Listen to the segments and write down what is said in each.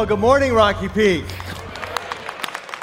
Well, good morning, Rocky Peak.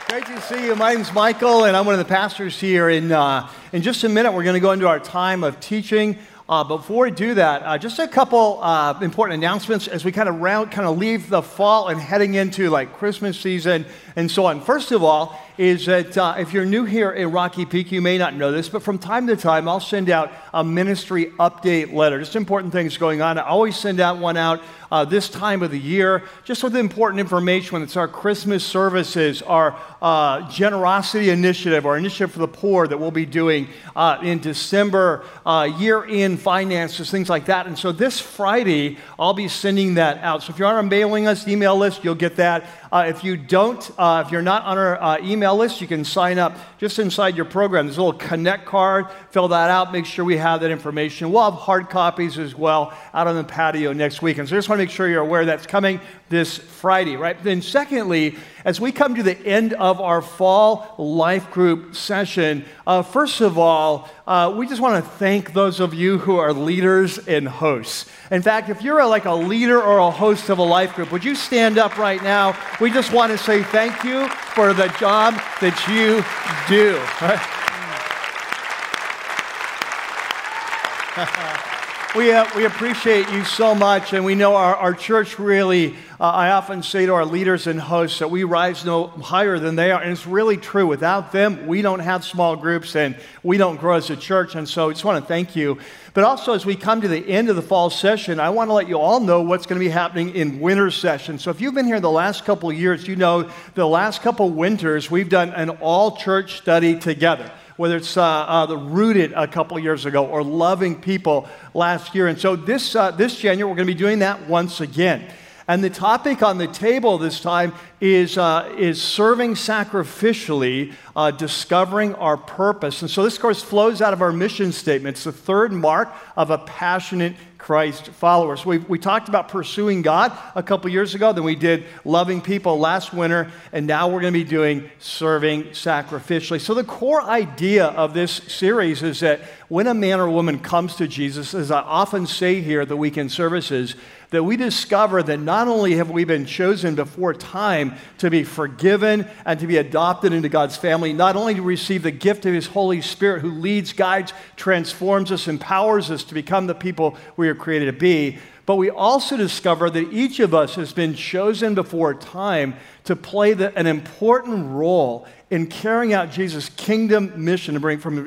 Great to see you. My name's Michael, and I'm one of the pastors here. In, uh, in just a minute, we're going to go into our time of teaching. Uh, before we do that, uh, just a couple uh, important announcements as we kind of round, kind of leave the fall and heading into like Christmas season and so on. First of all, is that uh, if you're new here in Rocky Peak, you may not know this, but from time to time, I'll send out a ministry update letter. Just important things going on. I always send out one out uh, this time of the year, just with important information when it's our Christmas services, our uh, generosity initiative, our initiative for the poor that we'll be doing uh, in December, uh, year in finances, things like that. And so this Friday, I'll be sending that out. So if you're on our mailing list, email list, you'll get that. Uh, if you don't, uh, if you're not on our uh, email list, you can sign up just inside your program. There's a little connect card. Fill that out. Make sure we have that information. We'll have hard copies as well out on the patio next week. And so I just want to make sure you're aware that's coming this Friday, right? Then, secondly, as we come to the end of our fall life group session, uh, first of all, uh, we just want to thank those of you who are leaders and hosts. In fact, if you're a, like a leader or a host of a life group, would you stand up right now? We just want to say thank you for the job that you do. we, uh, we appreciate you so much, and we know our, our church really uh, I often say to our leaders and hosts that we rise no higher than they are. And it's really true. Without them, we don't have small groups and we don't grow as a church. And so I just want to thank you. But also, as we come to the end of the fall session, I want to let you all know what's going to be happening in winter session. So if you've been here the last couple years, you know the last couple winters, we've done an all church study together whether it's uh, uh, the Rooted a couple years ago or Loving People last year. And so this, uh, this January, we're going to be doing that once again. And the topic on the table this time is, uh, is serving sacrificially, uh, discovering our purpose. And so this, of course, flows out of our mission statement. It's the third mark of a passionate Christ followers. We, we talked about pursuing God a couple years ago, then we did loving people last winter, and now we're going to be doing serving sacrificially. So, the core idea of this series is that when a man or woman comes to Jesus, as I often say here at the weekend services, that we discover that not only have we been chosen before time to be forgiven and to be adopted into God's family, not only to receive the gift of His Holy Spirit who leads, guides, transforms us, empowers us to become the people we are created to be, but we also discover that each of us has been chosen before time to play the, an important role in carrying out Jesus' kingdom mission to bring from,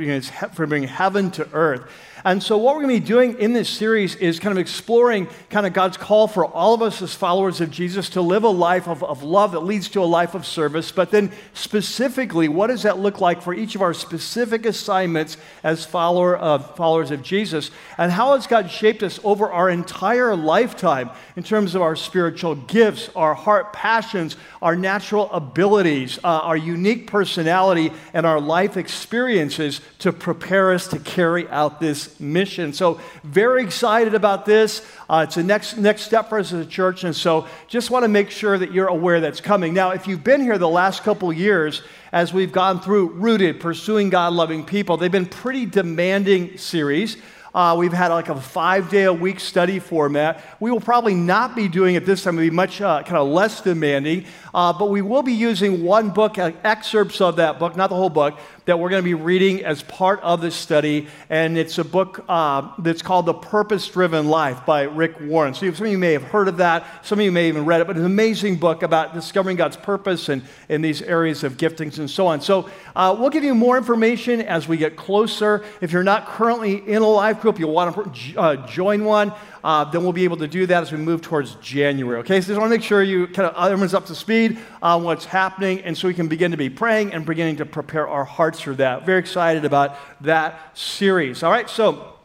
from bringing heaven to earth. And so, what we're going to be doing in this series is kind of exploring kind of God's call for all of us as followers of Jesus to live a life of, of love that leads to a life of service. But then, specifically, what does that look like for each of our specific assignments as follower of, followers of Jesus? And how has God shaped us over our entire lifetime in terms of our spiritual gifts, our heart passions, our natural abilities, uh, our unique personality, and our life experiences to prepare us to carry out this mission. So, very excited about this. Uh, it's the next, next step for us as a church. And so, just want to make sure that you're aware that's coming. Now, if you've been here the last couple years, as we've gone through Rooted, Pursuing God Loving People, they've been pretty demanding series. Uh, we've had like a five day a week study format. We will probably not be doing it this time, it'll be much uh, kind of less demanding, uh, but we will be using one book, uh, excerpts of that book, not the whole book, that we're going to be reading as part of this study. And it's a book uh, that's called The Purpose Driven Life by Rick Warren. So some of you may have heard of that, some of you may have even read it, but it's an amazing book about discovering God's purpose and in these areas of giftings and so on. So uh, we'll give you more information as we get closer. If you're not currently in a life group, you'll want to uh, join one uh, then we'll be able to do that as we move towards January. Okay, so just want to make sure you kind of everyone's up to speed on what's happening, and so we can begin to be praying and beginning to prepare our hearts for that. Very excited about that series. All right, so.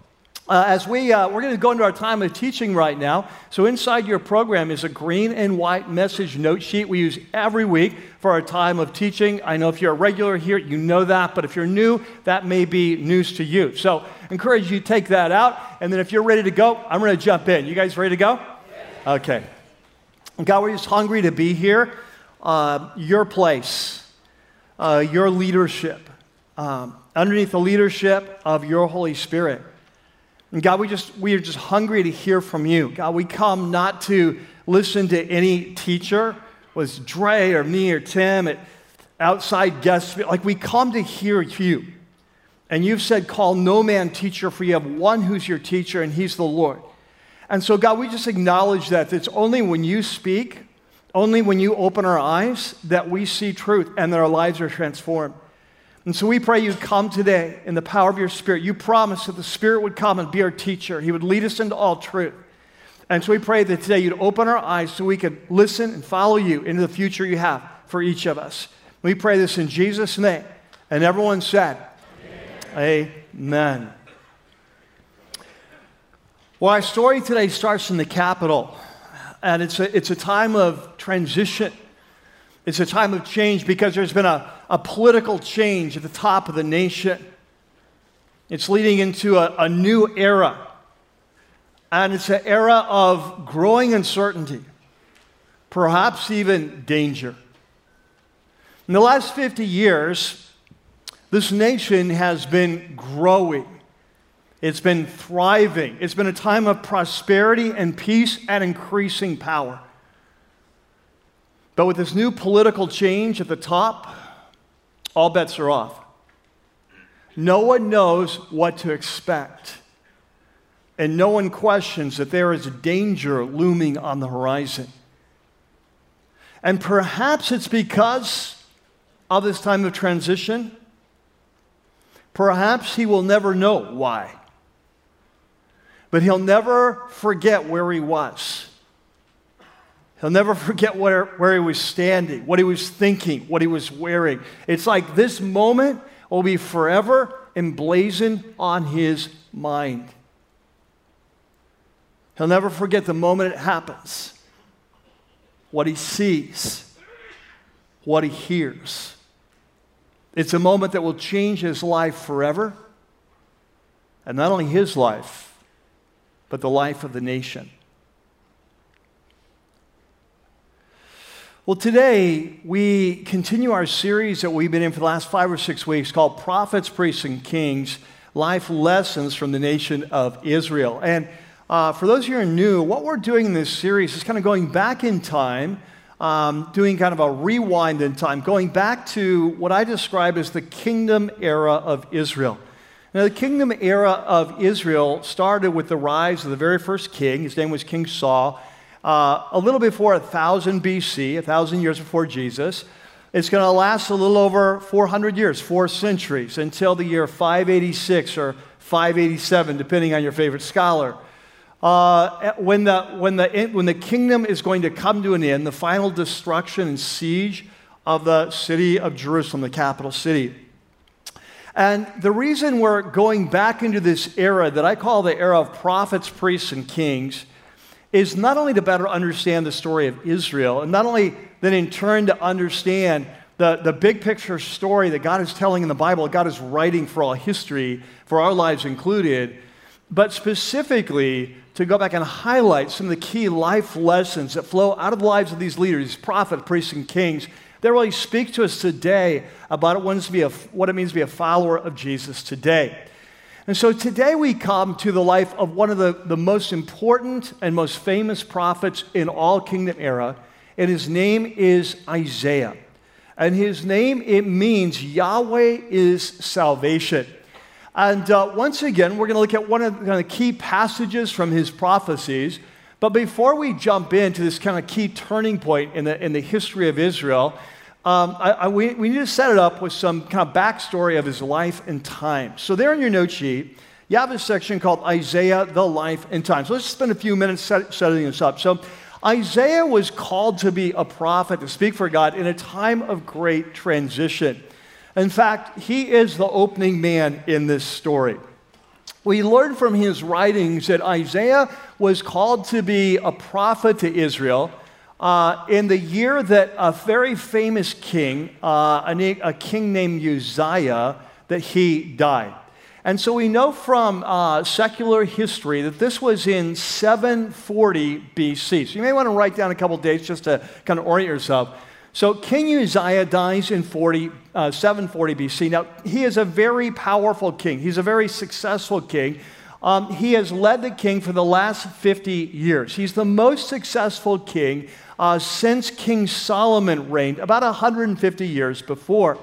Uh, as we, uh, we're going to go into our time of teaching right now. So, inside your program is a green and white message note sheet we use every week for our time of teaching. I know if you're a regular here, you know that, but if you're new, that may be news to you. So, I encourage you to take that out. And then, if you're ready to go, I'm going to jump in. You guys ready to go? Okay. God, we're just hungry to be here. Uh, your place, uh, your leadership, um, underneath the leadership of your Holy Spirit. And God, we just we are just hungry to hear from you. God, we come not to listen to any teacher was Dre or me or Tim at outside guests, like we come to hear you. And you've said, Call no man teacher, for you have one who's your teacher, and he's the Lord. And so, God, we just acknowledge that it's only when you speak, only when you open our eyes, that we see truth and that our lives are transformed. And so we pray you'd come today in the power of your Spirit. You promised that the Spirit would come and be our teacher, He would lead us into all truth. And so we pray that today you'd open our eyes so we could listen and follow you into the future you have for each of us. We pray this in Jesus' name. And everyone said, Amen. Amen. Well, our story today starts in the capital, and it's a, it's a time of transition. It's a time of change because there's been a, a political change at the top of the nation. It's leading into a, a new era, and it's an era of growing uncertainty, perhaps even danger. In the last 50 years, this nation has been growing. It's been thriving. It's been a time of prosperity and peace and increasing power. But with this new political change at the top, all bets are off. No one knows what to expect. And no one questions that there is danger looming on the horizon. And perhaps it's because of this time of transition? Perhaps he will never know why. But he'll never forget where he was. He'll never forget where, where he was standing, what he was thinking, what he was wearing. It's like this moment will be forever emblazoned on his mind. He'll never forget the moment it happens, what he sees, what he hears. It's a moment that will change his life forever. And not only his life, but the life of the nation. Well, today we continue our series that we've been in for the last five or six weeks called Prophets, Priests, and Kings Life Lessons from the Nation of Israel. And uh, for those of you who are new, what we're doing in this series is kind of going back in time um, doing kind of a rewind in time, going back to what I describe as the kingdom era of Israel. Now, the kingdom era of Israel started with the rise of the very first king. His name was King Saul. Uh, a little before 1000 BC, 1000 years before Jesus. It's going to last a little over 400 years, four centuries, until the year 586 or 587, depending on your favorite scholar uh, when, the, when, the, when the kingdom is going to come to an end, the final destruction and siege of the city of Jerusalem, the capital city. And the reason we're going back into this era that I call the era of prophets, priests, and kings is not only to better understand the story of Israel, and not only then in turn to understand the, the big picture story that God is telling in the Bible, God is writing for all history, for our lives included, but specifically to go back and highlight some of the key life lessons that flow out of the lives of these leaders, prophets, priests, and kings, that really speak to us today about what it, a, what it means to be a follower of Jesus today. And so today we come to the life of one of the, the most important and most famous prophets in all kingdom era, and his name is Isaiah. And his name, it means Yahweh is salvation. And uh, once again, we're going to look at one of the kind of key passages from his prophecies. But before we jump into this kind of key turning point in the, in the history of Israel, um, I, I, we, we need to set it up with some kind of backstory of his life and time. So, there in your note sheet, you have a section called Isaiah, the Life and Time. So, let's spend a few minutes set, setting this up. So, Isaiah was called to be a prophet, to speak for God in a time of great transition. In fact, he is the opening man in this story. We learn from his writings that Isaiah was called to be a prophet to Israel uh, in the year that a very famous king, uh, a, king named Uzziah, that he died. And so we know from uh, secular history that this was in 740 BC. So you may want to write down a couple dates just to kind of orient yourself. So King Uzziah dies in 40, uh, 740 BC. Now, he is a very powerful king. He's a very successful king. Um, he has led the king for the last 50 years. He's the most successful king uh, since King Solomon reigned, about 150 years before.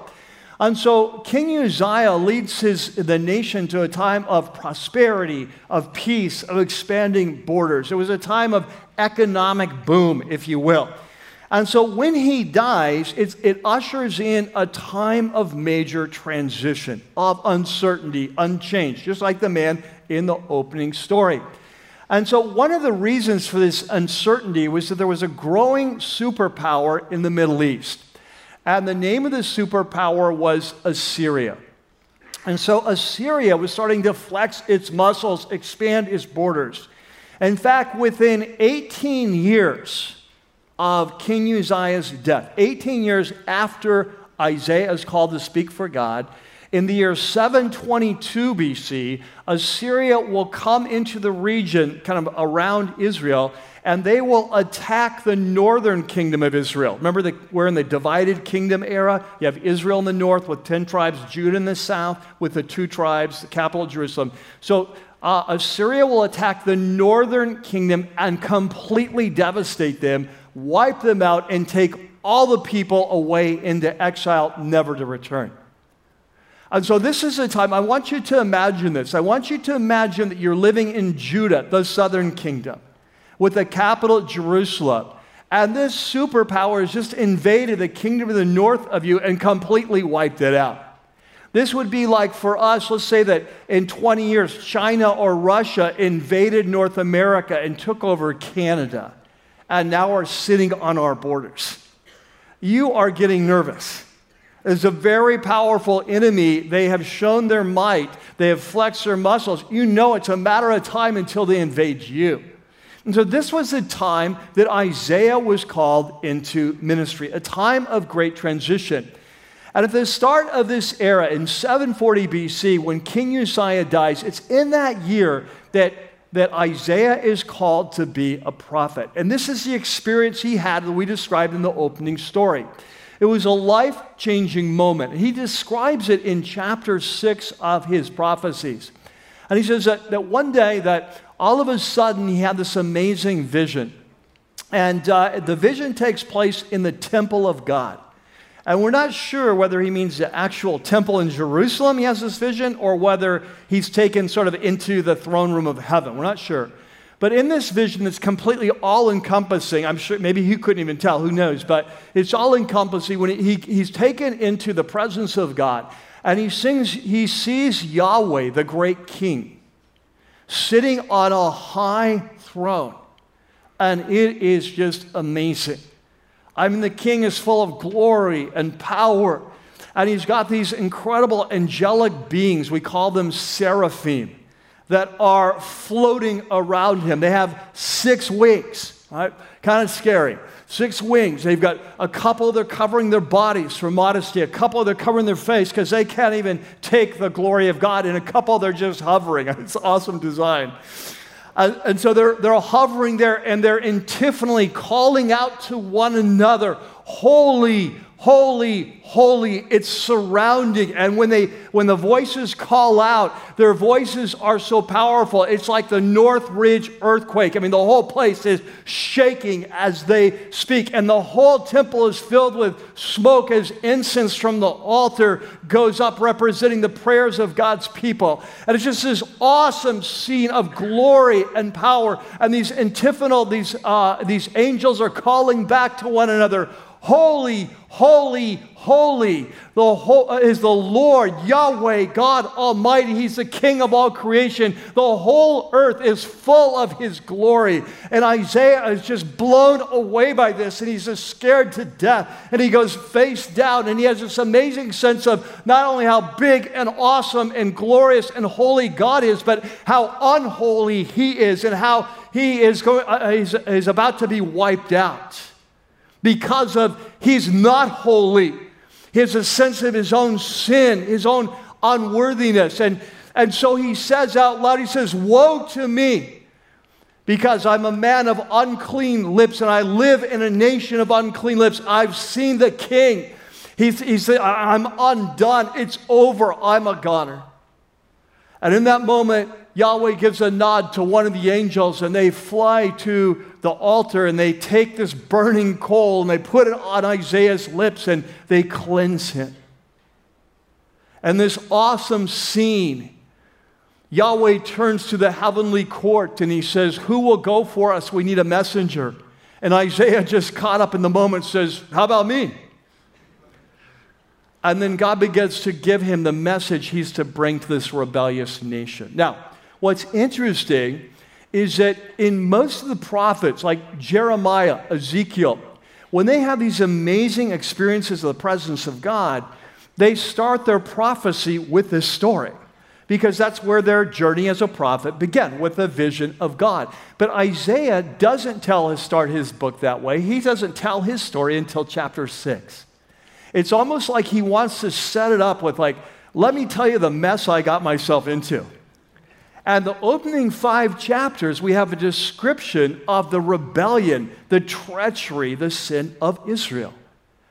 And so King Uzziah leads his, the nation to a time of prosperity, of peace, of expanding borders. It was a time of economic boom, if you will. And so when he dies, it ushers in a time of major transition, of uncertainty, unchanged, just like the man in the opening story. And so, one of the reasons for this uncertainty was that there was a growing superpower in the Middle East. And the name of the superpower was Assyria. And so, Assyria was starting to flex its muscles, expand its borders. In fact, within 18 years of King Uzziah's death, 18 years after Isaiah is called to speak for God, in the year 722 BC, Assyria will come into the region kind of around Israel and they will attack the northern kingdom of Israel. Remember, the, we're in the divided kingdom era. You have Israel in the north with 10 tribes, Judah in the south with the two tribes, the capital Jerusalem. So uh, Assyria will attack the northern kingdom and completely devastate them, wipe them out, and take all the people away into exile, never to return. And so, this is a time, I want you to imagine this. I want you to imagine that you're living in Judah, the southern kingdom, with the capital Jerusalem. And this superpower has just invaded the kingdom of the north of you and completely wiped it out. This would be like for us, let's say that in 20 years, China or Russia invaded North America and took over Canada and now are sitting on our borders. You are getting nervous is a very powerful enemy. They have shown their might, they have flexed their muscles. You know it's a matter of time until they invade you. And so, this was a time that Isaiah was called into ministry, a time of great transition. And at the start of this era, in 740 BC, when King Uzziah dies, it's in that year that, that Isaiah is called to be a prophet. And this is the experience he had that we described in the opening story. It was a life changing moment. He describes it in chapter six of his prophecies. And he says that, that one day that all of a sudden he had this amazing vision. And uh, the vision takes place in the temple of God. And we're not sure whether he means the actual temple in Jerusalem, he has this vision, or whether he's taken sort of into the throne room of heaven. We're not sure. But in this vision that's completely all encompassing, I'm sure maybe he couldn't even tell, who knows, but it's all encompassing when he, he's taken into the presence of God and he sings, he sees Yahweh, the great king, sitting on a high throne. And it is just amazing. I mean, the king is full of glory and power. And he's got these incredible angelic beings. We call them seraphim that are floating around him. They have six wings, right? Kind of scary. Six wings. They've got a couple they're covering their bodies for modesty, a couple they're covering their face because they can't even take the glory of God, and a couple they're just hovering. It's awesome design. And so they're, they're hovering there and they're antiphonally calling out to one another, Holy, holy, holy. It's surrounding. And when they when the voices call out, their voices are so powerful. It's like the Northridge earthquake. I mean, the whole place is shaking as they speak, and the whole temple is filled with smoke as incense from the altar goes up, representing the prayers of God's people. And it's just this awesome scene of glory and power. And these antiphonal, these uh, these angels are calling back to one another. Holy, holy, holy the uh, is the Lord, Yahweh, God Almighty. He's the King of all creation. The whole earth is full of His glory. And Isaiah is just blown away by this, and he's just scared to death. And he goes face down, and he has this amazing sense of not only how big and awesome and glorious and holy God is, but how unholy He is, and how He is, going, uh, he's, he's about to be wiped out because of he's not holy. He has a sense of his own sin, his own unworthiness. And, and so he says out loud, he says, Woe to me, because I'm a man of unclean lips and I live in a nation of unclean lips. I've seen the king. He's, he said, I'm undone. It's over. I'm a goner. And in that moment, Yahweh gives a nod to one of the angels and they fly to the altar and they take this burning coal and they put it on Isaiah's lips and they cleanse him. And this awesome scene, Yahweh turns to the heavenly court and he says, Who will go for us? We need a messenger. And Isaiah, just caught up in the moment, says, How about me? And then God begins to give him the message he's to bring to this rebellious nation. Now, what's interesting is that in most of the prophets, like Jeremiah, Ezekiel, when they have these amazing experiences of the presence of God, they start their prophecy with this story because that's where their journey as a prophet began with a vision of God. But Isaiah doesn't tell his start his book that way. He doesn't tell his story until chapter 6. It's almost like he wants to set it up with like, let me tell you the mess I got myself into. And the opening five chapters, we have a description of the rebellion, the treachery, the sin of Israel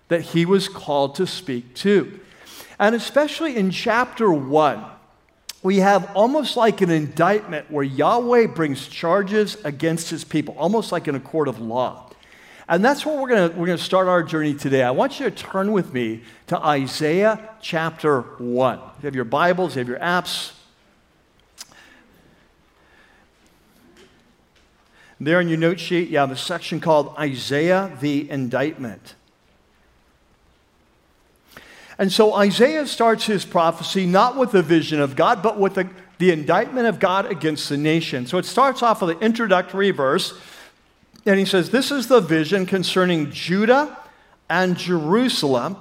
that he was called to speak to. And especially in chapter one, we have almost like an indictment where Yahweh brings charges against his people, almost like in a court of law. And that's where we're going we're going to start our journey today. I want you to turn with me to Isaiah chapter 1. If you have your Bibles, you have your apps. There in your note sheet, you have a section called Isaiah the Indictment. And so Isaiah starts his prophecy not with the vision of God, but with the, the indictment of God against the nation. So it starts off with an introductory verse, and he says, This is the vision concerning Judah and Jerusalem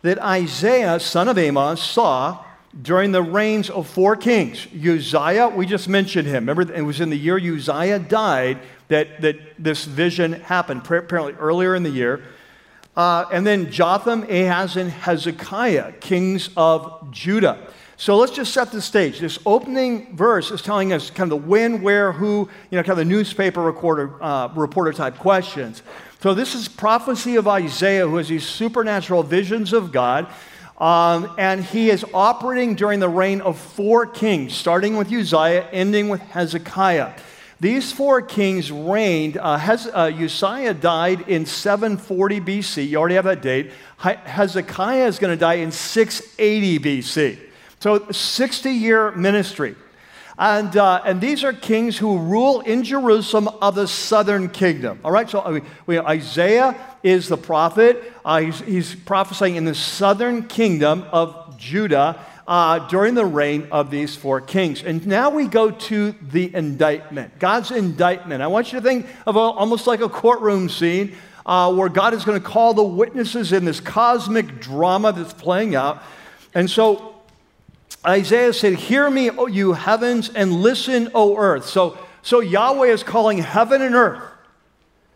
that Isaiah, son of Amos, saw during the reigns of four kings. Uzziah, we just mentioned him. Remember, it was in the year Uzziah died that, that this vision happened, apparently earlier in the year. Uh, and then Jotham, Ahaz, and Hezekiah, kings of Judah. So let's just set the stage. This opening verse is telling us kind of the when, where, who, you know, kind of the newspaper recorder, uh, reporter type questions. So this is prophecy of Isaiah, who has these supernatural visions of God. Um, and he is operating during the reign of four kings, starting with Uzziah, ending with Hezekiah. These four kings reigned. Uh, Hez, uh, Uzziah died in 740 BC. You already have that date. Hezekiah is going to die in 680 BC. So, 60 year ministry. And, uh, and these are kings who rule in Jerusalem of the southern kingdom. All right, so I mean, Isaiah is the prophet. Uh, he's, he's prophesying in the southern kingdom of Judah uh, during the reign of these four kings. And now we go to the indictment, God's indictment. I want you to think of a, almost like a courtroom scene uh, where God is going to call the witnesses in this cosmic drama that's playing out. And so Isaiah said, Hear me, O you heavens, and listen, O earth. So, so Yahweh is calling heaven and earth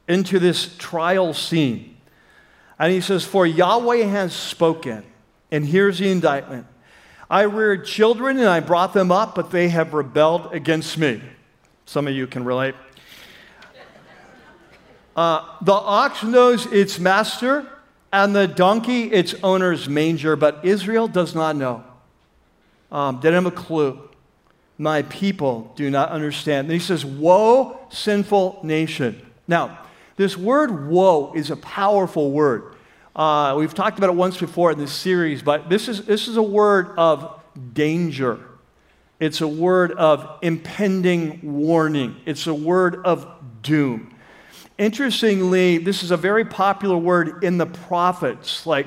into this trial scene. And he says, For Yahweh has spoken. And here's the indictment I reared children and I brought them up, but they have rebelled against me. Some of you can relate. Uh, the ox knows its master, and the donkey its owner's manger, but Israel does not know. Um, didn't have a clue. My people do not understand. And he says, Woe, sinful nation. Now, this word woe is a powerful word. Uh, we've talked about it once before in this series, but this is, this is a word of danger. It's a word of impending warning. It's a word of doom. Interestingly, this is a very popular word in the prophets, like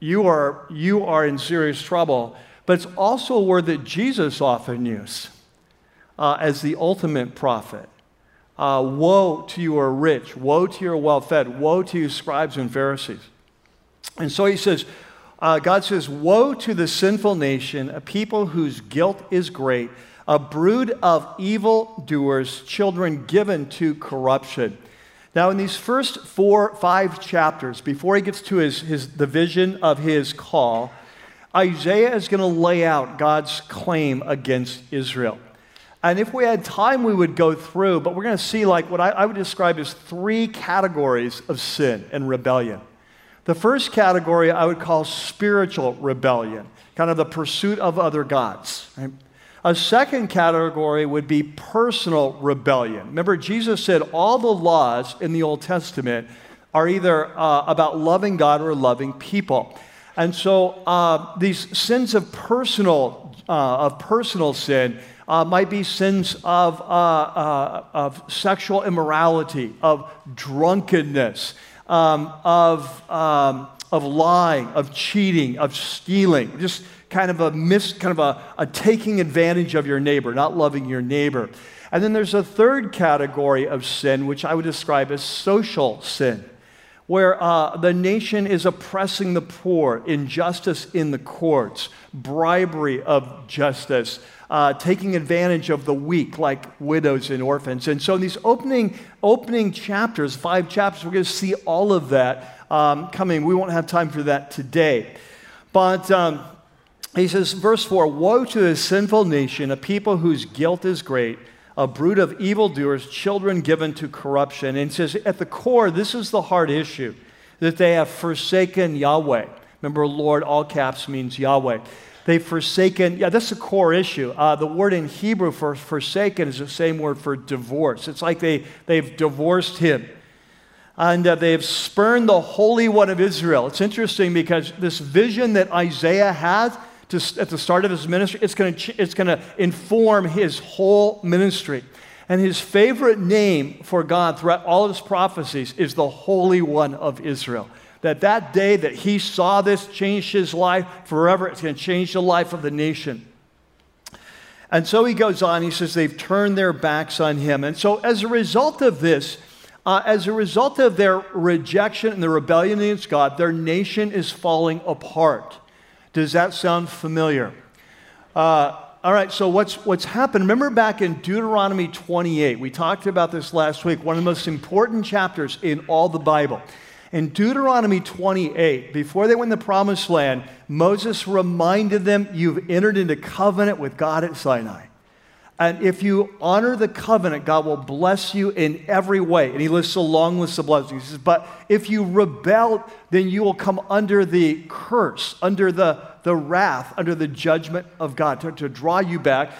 you are, you are in serious trouble. But it's also a word that Jesus often used uh, as the ultimate prophet. Uh, woe to you who are rich, woe to you who are well fed, woe to you scribes and Pharisees. And so he says, uh, God says, Woe to the sinful nation, a people whose guilt is great, a brood of evil doers, children given to corruption. Now, in these first four, five chapters, before he gets to his, his, the vision of his call, Isaiah is going to lay out God's claim against Israel. And if we had time, we would go through, but we're going to see like what I, I would describe as three categories of sin and rebellion. The first category I would call spiritual rebellion, kind of the pursuit of other gods. Right? A second category would be personal rebellion. Remember, Jesus said all the laws in the Old Testament are either uh, about loving God or loving people. And so uh, these sins of personal, uh, of personal sin uh, might be sins of, uh, uh, of sexual immorality, of drunkenness, um, of, um, of lying, of cheating, of stealing, just kind of a mis, kind of a, a taking advantage of your neighbor, not loving your neighbor. And then there's a third category of sin, which I would describe as social sin, where uh, the nation is oppressing the poor, injustice in the courts, bribery of justice, uh, taking advantage of the weak, like widows and orphans. And so, in these opening, opening chapters, five chapters, we're going to see all of that um, coming. We won't have time for that today. But um, he says, verse 4 Woe to the sinful nation, a people whose guilt is great, a brood of evildoers, children given to corruption. And says, at the core, this is the hard issue that they have forsaken Yahweh. Remember, Lord, all caps means Yahweh. They've forsaken, yeah, that's the core issue. Uh, the word in Hebrew for forsaken is the same word for divorce. It's like they, they've divorced him. And uh, they have spurned the Holy One of Israel. It's interesting because this vision that Isaiah has to, at the start of his ministry, it's going to it's going to inform his whole ministry. And his favorite name for God throughout all of his prophecies is the Holy One of Israel. That that day that he saw this changed his life forever, it's going to change the life of the nation. And so he goes on, he says they've turned their backs on him. And so as a result of this, uh, as a result of their rejection and the rebellion against God, their nation is falling apart. Does that sound familiar? Uh, all right, so what's, what's happened? Remember back in Deuteronomy 28, we talked about this last week, one of the most important chapters in all the Bible. In Deuteronomy 28, before they went in the promised land, Moses reminded them, You've entered into covenant with God at Sinai. And if you honor the covenant, God will bless you in every way. And he lists a long list of blessings. He says, But if you rebel, then you will come under the curse, under the, the wrath, under the judgment of God to, to draw you back.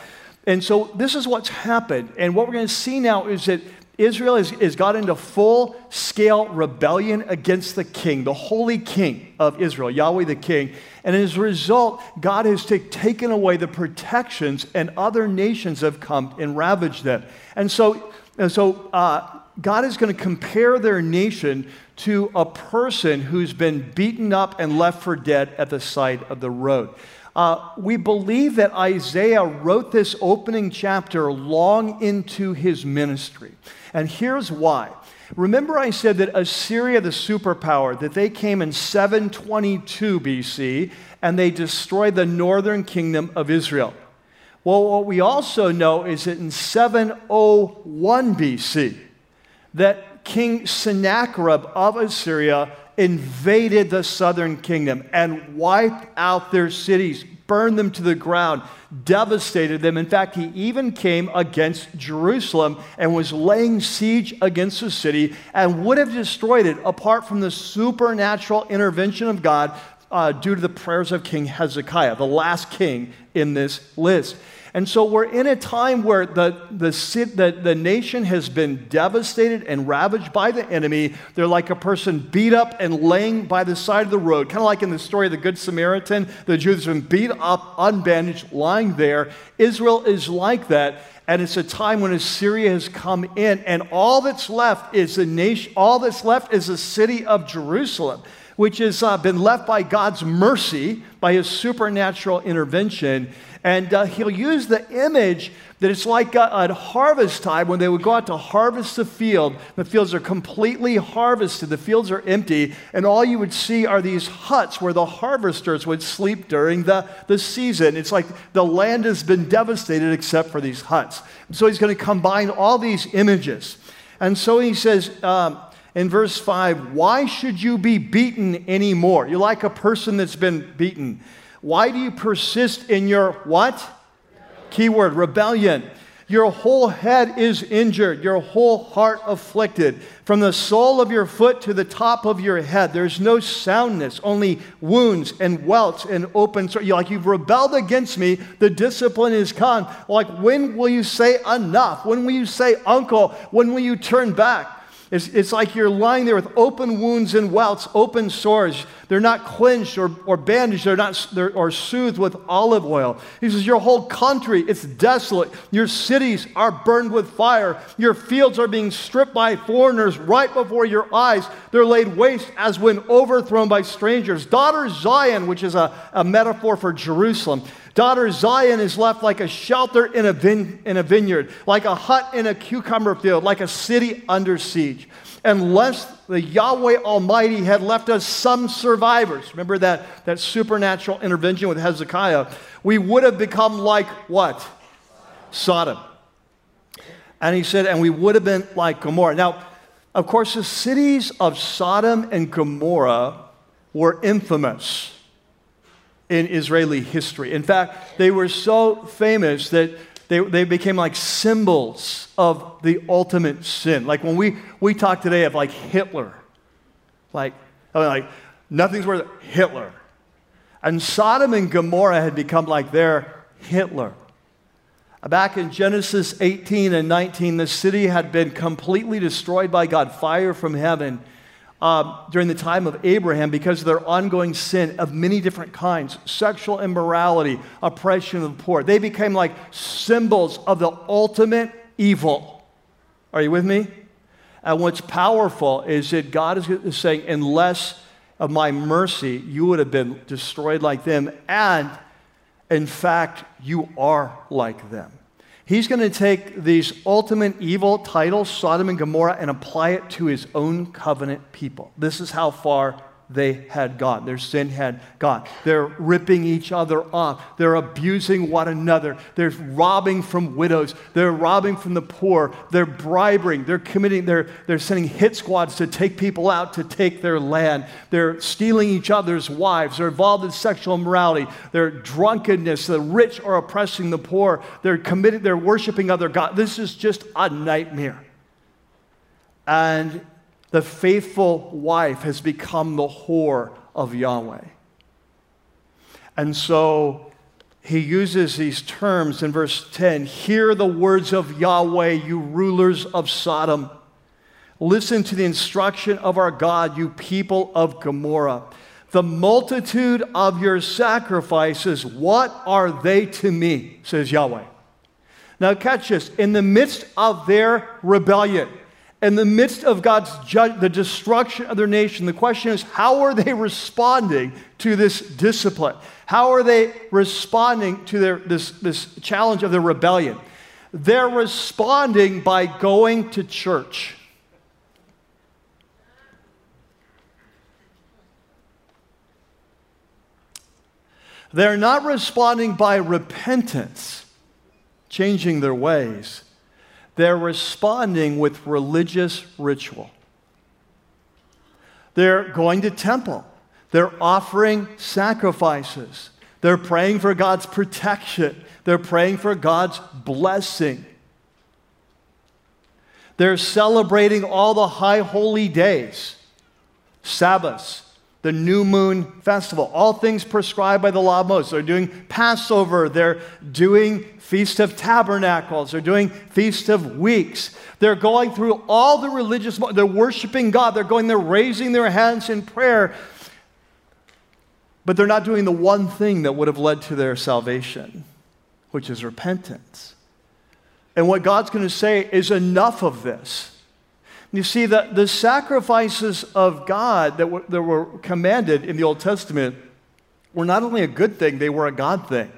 And so this is what's happened. And what we're going to see now is that Israel has, has got into full scale rebellion against the king, the holy king of Israel, Yahweh the king. And as a result, God has t- taken away the protections, and other nations have come and ravaged them. And so, and so uh, God is going to compare their nation to a person who's been beaten up and left for dead at the side of the road. Uh, we believe that Isaiah wrote this opening chapter long into his ministry. And here's why. Remember, I said that Assyria, the superpower, that they came in 722 BC and they destroyed the northern kingdom of Israel. Well, what we also know is that in 701 BC, that King Sennacherib of Assyria invaded the southern kingdom and wiped out their cities, burned them to the ground, devastated them. In fact, he even came against Jerusalem and was laying siege against the city and would have destroyed it apart from the supernatural intervention of God uh, due to the prayers of King Hezekiah, the last king in this list. And so we're in a time where the, the, the, the nation has been devastated and ravaged by the enemy. They're like a person beat up and laying by the side of the road, kind of like in the story of the Good Samaritan. The Jews have been beat up, unbandaged, lying there. Israel is like that. And it's a time when Assyria has come in, and all that's left is the nation, all that's left is the city of Jerusalem which has uh, been left by God's mercy, by his supernatural intervention. And uh, he'll use the image that it's like at harvest time when they would go out to harvest the field. The fields are completely harvested, the fields are empty, and all you would see are these huts where the harvesters would sleep during the, the season. It's like the land has been devastated except for these huts. So he's going to combine all these images. And so he says, um, in verse 5, why should you be beaten anymore? You're like a person that's been beaten. Why do you persist in your what? Keyword, rebellion. Your whole head is injured, your whole heart afflicted. From the sole of your foot to the top of your head, there's no soundness, only wounds and welts and open. Like you've rebelled against me, the discipline is come. Like, when will you say enough? When will you say uncle? When will you turn back? It's, it's like you're lying there with open wounds and welts, open sores. They're not cleansed or, or bandaged, they're not, they're, or soothed with olive oil. He says, Your whole country, it's desolate. Your cities are burned with fire. Your fields are being stripped by foreigners right before your eyes. They're laid waste as when overthrown by strangers. Daughter Zion, which is a, a metaphor for Jerusalem, Daughter Zion is left like a shelter in a, vine, in a vineyard, like a hut in a cucumber field, like a city under siege. Unless the Yahweh Almighty had left us some survivors, remember that, that supernatural intervention with Hezekiah, we would have become like what? Sodom. And he said, and we would have been like Gomorrah. Now, of course, the cities of Sodom and Gomorrah were infamous in Israeli history. In fact, they were so famous that they, they became like symbols of the ultimate sin. Like when we, we talk today of like Hitler, like, I mean, like nothing's worth Hitler. And Sodom and Gomorrah had become like their Hitler. Back in Genesis 18 and 19, the city had been completely destroyed by God, fire from heaven um, during the time of Abraham because of their ongoing sin of many different kinds sexual immorality, oppression of the poor. They became like symbols of the ultimate evil. Are you with me? And what's powerful is that God is saying, unless of my mercy, you would have been destroyed like them. And in fact, you are like them. He's going to take these ultimate evil titles, Sodom and Gomorrah, and apply it to his own covenant people. This is how far they had gone. Their sin had gone. They're ripping each other off. They're abusing one another. They're robbing from widows. They're robbing from the poor. They're bribing. They're committing, they're, they're sending hit squads to take people out to take their land. They're stealing each other's wives. They're involved in sexual immorality. They're drunkenness. The rich are oppressing the poor. They're committing, they're worshiping other gods. This is just a nightmare. And the faithful wife has become the whore of Yahweh. And so he uses these terms in verse 10 Hear the words of Yahweh, you rulers of Sodom. Listen to the instruction of our God, you people of Gomorrah. The multitude of your sacrifices, what are they to me? says Yahweh. Now, catch this. In the midst of their rebellion, in the midst of God's ju- the destruction of their nation, the question is how are they responding to this discipline? How are they responding to their, this, this challenge of their rebellion? They're responding by going to church. They're not responding by repentance, changing their ways they're responding with religious ritual. They're going to temple. They're offering sacrifices. They're praying for God's protection. They're praying for God's blessing. They're celebrating all the high holy days, Sabbaths, the new moon festival, all things prescribed by the law of Moses. They're doing Passover, they're doing Feast of Tabernacles, they're doing Feast of Weeks. They're going through all the religious, they're worshiping God, they're going, they're raising their hands in prayer, but they're not doing the one thing that would have led to their salvation, which is repentance. And what God's going to say is enough of this. You see, the, the sacrifices of God that were, that were commanded in the Old Testament were not only a good thing, they were a God thing.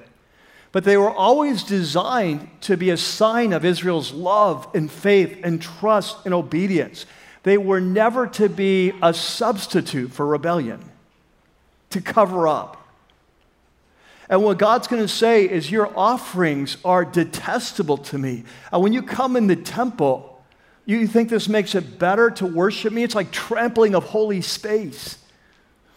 But they were always designed to be a sign of Israel's love and faith and trust and obedience. They were never to be a substitute for rebellion, to cover up. And what God's going to say is, Your offerings are detestable to me. And when you come in the temple, you think this makes it better to worship me? It's like trampling of holy space.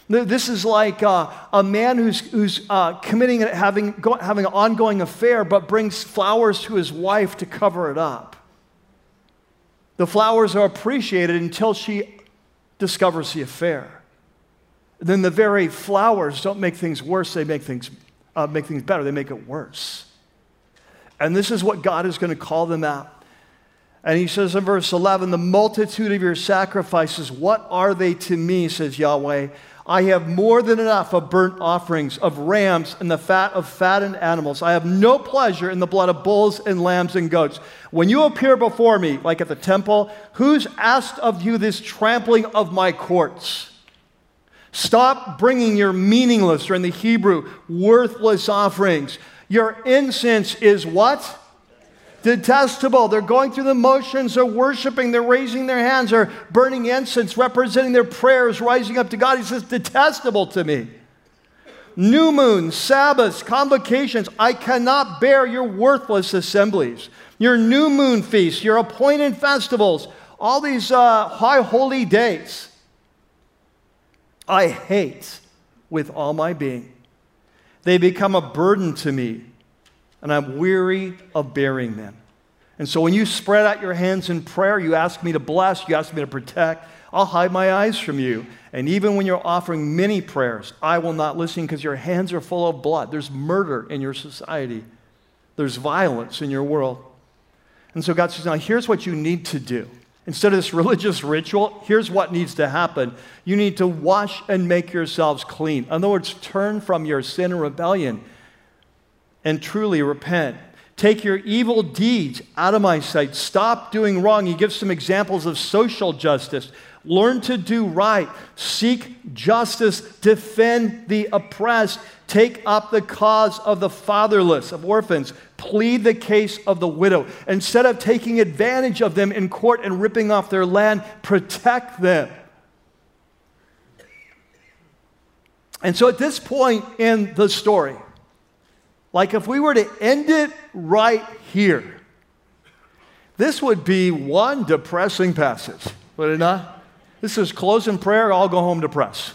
This is like uh, a man who's, who's uh, committing, having, go, having an ongoing affair, but brings flowers to his wife to cover it up. The flowers are appreciated until she discovers the affair. Then the very flowers don't make things worse, they make things, uh, make things better, they make it worse. And this is what God is going to call them out. And he says in verse 11, The multitude of your sacrifices, what are they to me, says Yahweh? I have more than enough of burnt offerings, of rams, and the fat of fattened animals. I have no pleasure in the blood of bulls and lambs and goats. When you appear before me, like at the temple, who's asked of you this trampling of my courts? Stop bringing your meaningless, or in the Hebrew, worthless offerings. Your incense is what? Detestable. They're going through the motions, they're worshiping, they're raising their hands, they're burning incense, representing their prayers, rising up to God. He says, detestable to me. New moons, Sabbaths, convocations, I cannot bear your worthless assemblies, your new moon feasts, your appointed festivals, all these uh, high holy days. I hate with all my being. They become a burden to me and I'm weary of bearing them. And so when you spread out your hands in prayer, you ask me to bless, you ask me to protect, I'll hide my eyes from you. And even when you're offering many prayers, I will not listen because your hands are full of blood. There's murder in your society, there's violence in your world. And so God says, Now here's what you need to do. Instead of this religious ritual, here's what needs to happen. You need to wash and make yourselves clean. In other words, turn from your sin and rebellion and truly repent. Take your evil deeds out of my sight. Stop doing wrong. He gives some examples of social justice. Learn to do right. Seek justice. Defend the oppressed. Take up the cause of the fatherless, of orphans. Plead the case of the widow. Instead of taking advantage of them in court and ripping off their land, protect them. And so at this point in the story, like if we were to end it right here, this would be one depressing passage, would it not? This is close in prayer, I'll go home depressed.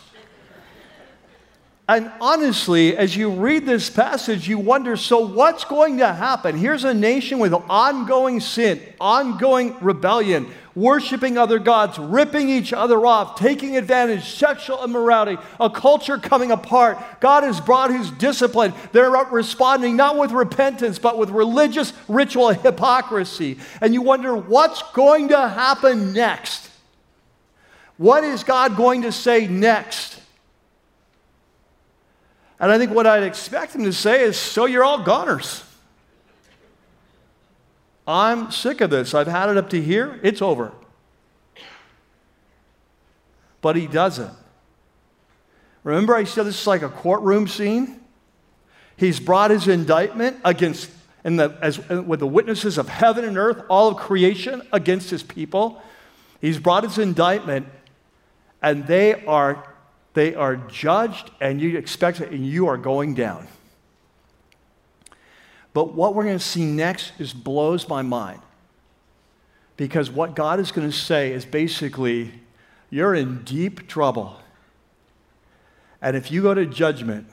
And honestly, as you read this passage, you wonder so what's going to happen? Here's a nation with ongoing sin, ongoing rebellion, worshiping other gods, ripping each other off, taking advantage, sexual immorality, a culture coming apart. God has brought his discipline. They're responding not with repentance, but with religious ritual hypocrisy. And you wonder what's going to happen next? What is God going to say next? And I think what I'd expect him to say is, So you're all goners. I'm sick of this. I've had it up to here. It's over. But he doesn't. Remember, I said this is like a courtroom scene? He's brought his indictment against, and the, as, uh, with the witnesses of heaven and earth, all of creation against his people. He's brought his indictment, and they are, they are judged, and you expect it, and you are going down. But what we're going to see next is blows my mind. Because what God is going to say is basically, you're in deep trouble. And if you go to judgment,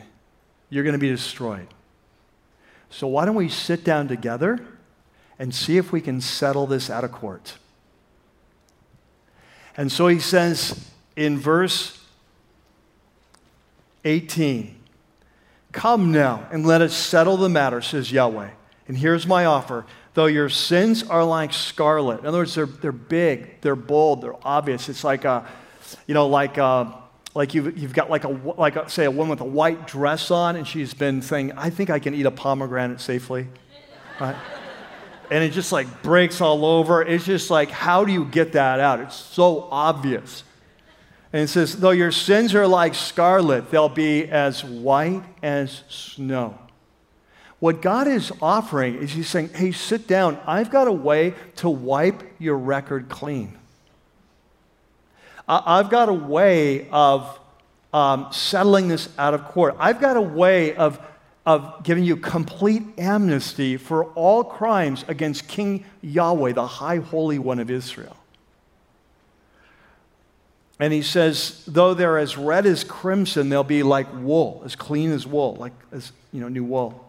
you're going to be destroyed. So why don't we sit down together and see if we can settle this out of court? And so he says in verse 18, Come now and let us settle the matter, says Yahweh. And here's my offer. Though your sins are like scarlet, in other words, they're, they're big, they're bold, they're obvious. It's like a, you know, like a, like you've, you've got like a, like a, say a woman with a white dress on and she's been saying, I think I can eat a pomegranate safely. Right? and it just like breaks all over. It's just like, how do you get that out? It's so obvious. And it says, though your sins are like scarlet, they'll be as white as snow. What God is offering is He's saying, hey, sit down. I've got a way to wipe your record clean. I've got a way of um, settling this out of court. I've got a way of, of giving you complete amnesty for all crimes against King Yahweh, the high holy one of Israel. And he says, though they're as red as crimson, they'll be like wool, as clean as wool, like as you know, new wool.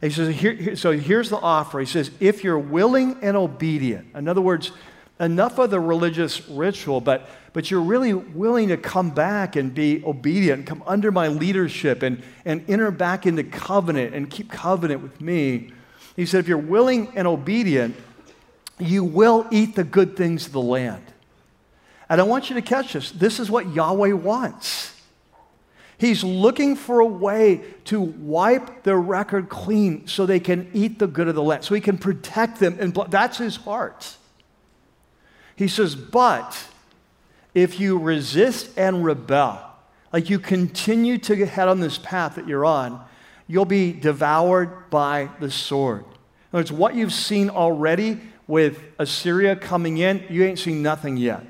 And he says, here, so here's the offer. He says, if you're willing and obedient, in other words, enough of the religious ritual, but, but you're really willing to come back and be obedient, come under my leadership and, and enter back into covenant and keep covenant with me. He said, if you're willing and obedient, you will eat the good things of the land. And I want you to catch this. This is what Yahweh wants. He's looking for a way to wipe their record clean so they can eat the good of the land, so he can protect them. And that's his heart. He says, but if you resist and rebel, like you continue to head on this path that you're on, you'll be devoured by the sword. In other words, what you've seen already with Assyria coming in, you ain't seen nothing yet.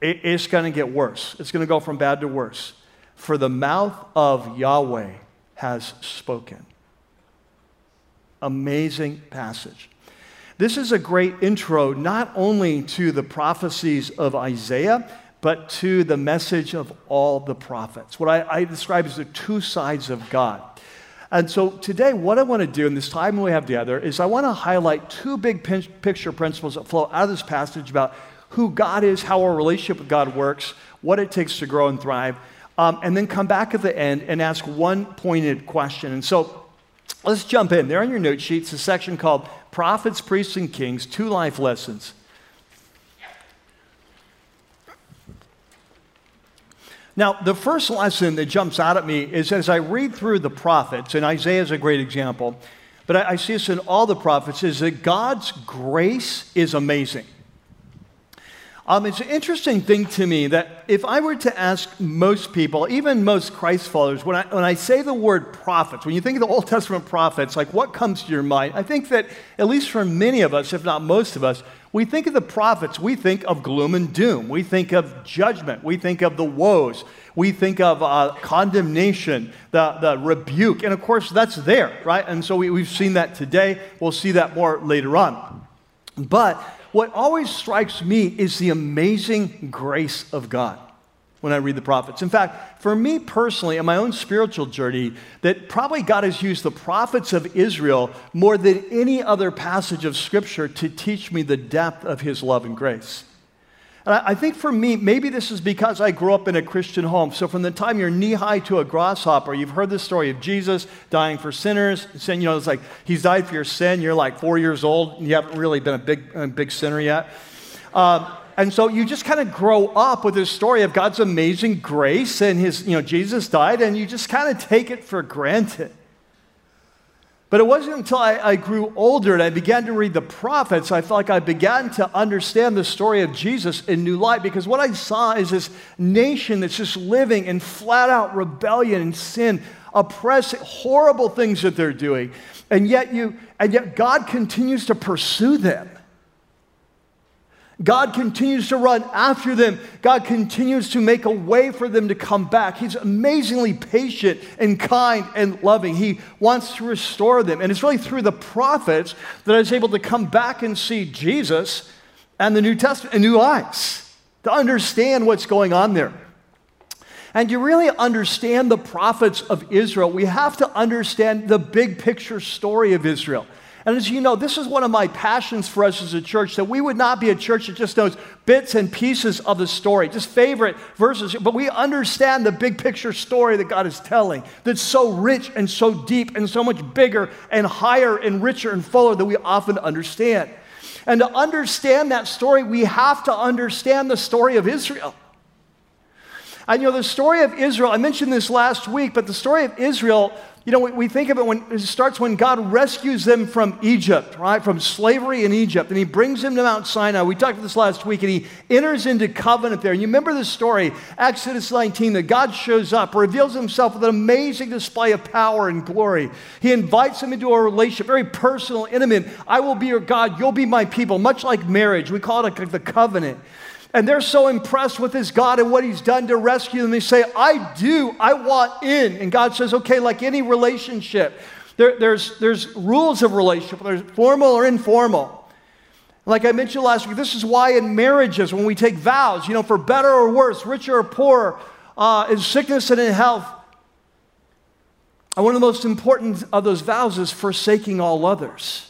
It, it's going to get worse. It's going to go from bad to worse. For the mouth of Yahweh has spoken. Amazing passage. This is a great intro not only to the prophecies of Isaiah, but to the message of all the prophets. What I, I describe as the two sides of God. And so today, what I want to do in this time we have together is I want to highlight two big picture principles that flow out of this passage about who God is, how our relationship with God works, what it takes to grow and thrive, um, and then come back at the end and ask one pointed question. And so let's jump in. There on your note sheets, a section called Prophets, Priests, and Kings Two Life Lessons. Now, the first lesson that jumps out at me is as I read through the prophets, and Isaiah is a great example, but I, I see this in all the prophets, is that God's grace is amazing. Um, it's an interesting thing to me that if I were to ask most people, even most Christ followers, when I, when I say the word prophets, when you think of the Old Testament prophets, like what comes to your mind? I think that, at least for many of us, if not most of us, we think of the prophets, we think of gloom and doom. We think of judgment. We think of the woes. We think of uh, condemnation, the, the rebuke. And of course, that's there, right? And so we, we've seen that today. We'll see that more later on. But what always strikes me is the amazing grace of God when I read the prophets. In fact, for me personally, in my own spiritual journey, that probably God has used the prophets of Israel more than any other passage of Scripture to teach me the depth of His love and grace. And I think for me, maybe this is because I grew up in a Christian home. So from the time you're knee high to a grasshopper, you've heard the story of Jesus dying for sinners. Saying, you know, it's like he's died for your sin. You're like four years old, and you haven't really been a big, a big sinner yet. Um, and so you just kind of grow up with this story of God's amazing grace and his, you know, Jesus died, and you just kind of take it for granted. But it wasn't until I, I, grew older and I began to read the prophets, I felt like I began to understand the story of Jesus in new light because what I saw is this nation that's just living in flat out rebellion and sin, oppressing, horrible things that they're doing. And yet you, and yet God continues to pursue them. God continues to run after them. God continues to make a way for them to come back. He's amazingly patient and kind and loving. He wants to restore them. And it's really through the prophets that I was able to come back and see Jesus and the New Testament new eyes, to understand what's going on there. And to really understand the prophets of Israel, we have to understand the big picture story of Israel. And as you know, this is one of my passions for us as a church that we would not be a church that just knows bits and pieces of the story, just favorite verses, but we understand the big picture story that God is telling that's so rich and so deep and so much bigger and higher and richer and fuller than we often understand. And to understand that story, we have to understand the story of Israel. And you know, the story of Israel, I mentioned this last week, but the story of Israel you know, we, we think of it when it starts when God rescues them from Egypt, right? From slavery in Egypt. And he brings them to Mount Sinai. We talked about this last week, and he enters into covenant there. And you remember the story, Exodus 19, that God shows up, reveals himself with an amazing display of power and glory. He invites them into a relationship, very personal, intimate. I will be your God, you'll be my people, much like marriage. We call it the covenant. And they're so impressed with this God and what he's done to rescue them. They say, I do, I want in. And God says, okay, like any relationship, there, there's, there's rules of relationship, there's formal or informal. Like I mentioned last week, this is why in marriages, when we take vows, you know, for better or worse, richer or poorer, uh, in sickness and in health, and one of the most important of those vows is forsaking all others.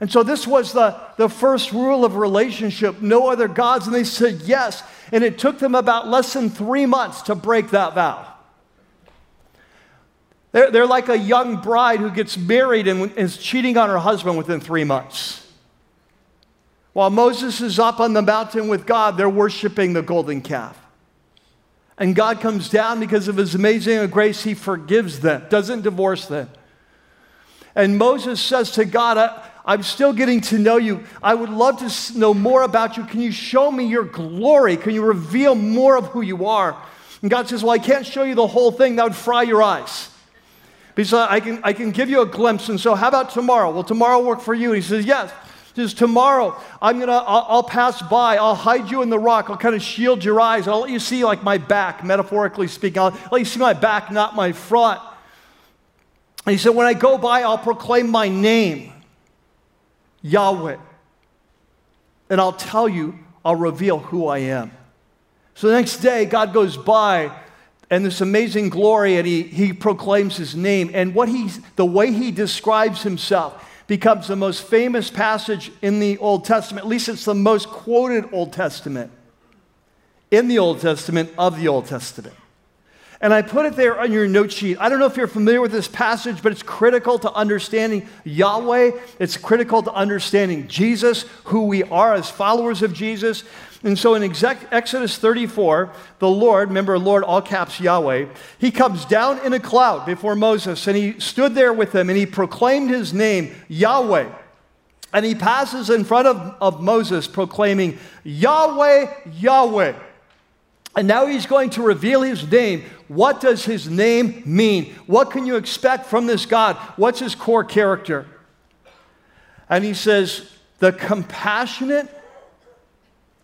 And so this was the, the first rule of relationship no other gods. And they said yes. And it took them about less than three months to break that vow. They're, they're like a young bride who gets married and is cheating on her husband within three months. While Moses is up on the mountain with God, they're worshiping the golden calf. And God comes down because of his amazing grace, he forgives them, doesn't divorce them. And Moses says to God, I, am still getting to know you. I would love to know more about you. Can you show me your glory? Can you reveal more of who you are? And God says, Well, I can't show you the whole thing. That would fry your eyes. Because I can, I can give you a glimpse. And so, how about tomorrow? Will tomorrow work for you? And he says, Yes. He Says, tomorrow I'm gonna I'll, I'll, pass by. I'll hide you in the rock. I'll kind of shield your eyes. I'll let you see like my back, metaphorically speaking. I'll let you see my back, not my front. And he said, when I go by, I'll proclaim my name, Yahweh, and I'll tell you. I'll reveal who I am. So the next day, God goes by and this amazing glory, and he, he proclaims his name. And what he, the way he describes himself, becomes the most famous passage in the Old Testament. At least it's the most quoted Old Testament in the Old Testament of the Old Testament. And I put it there on your note sheet. I don't know if you're familiar with this passage, but it's critical to understanding Yahweh. It's critical to understanding Jesus, who we are as followers of Jesus. And so in Exodus 34, the Lord, remember, Lord, all caps Yahweh, he comes down in a cloud before Moses and he stood there with him and he proclaimed his name, Yahweh. And he passes in front of, of Moses proclaiming, Yahweh, Yahweh. And now he's going to reveal his name. What does his name mean? What can you expect from this God? What's his core character? And he says, the compassionate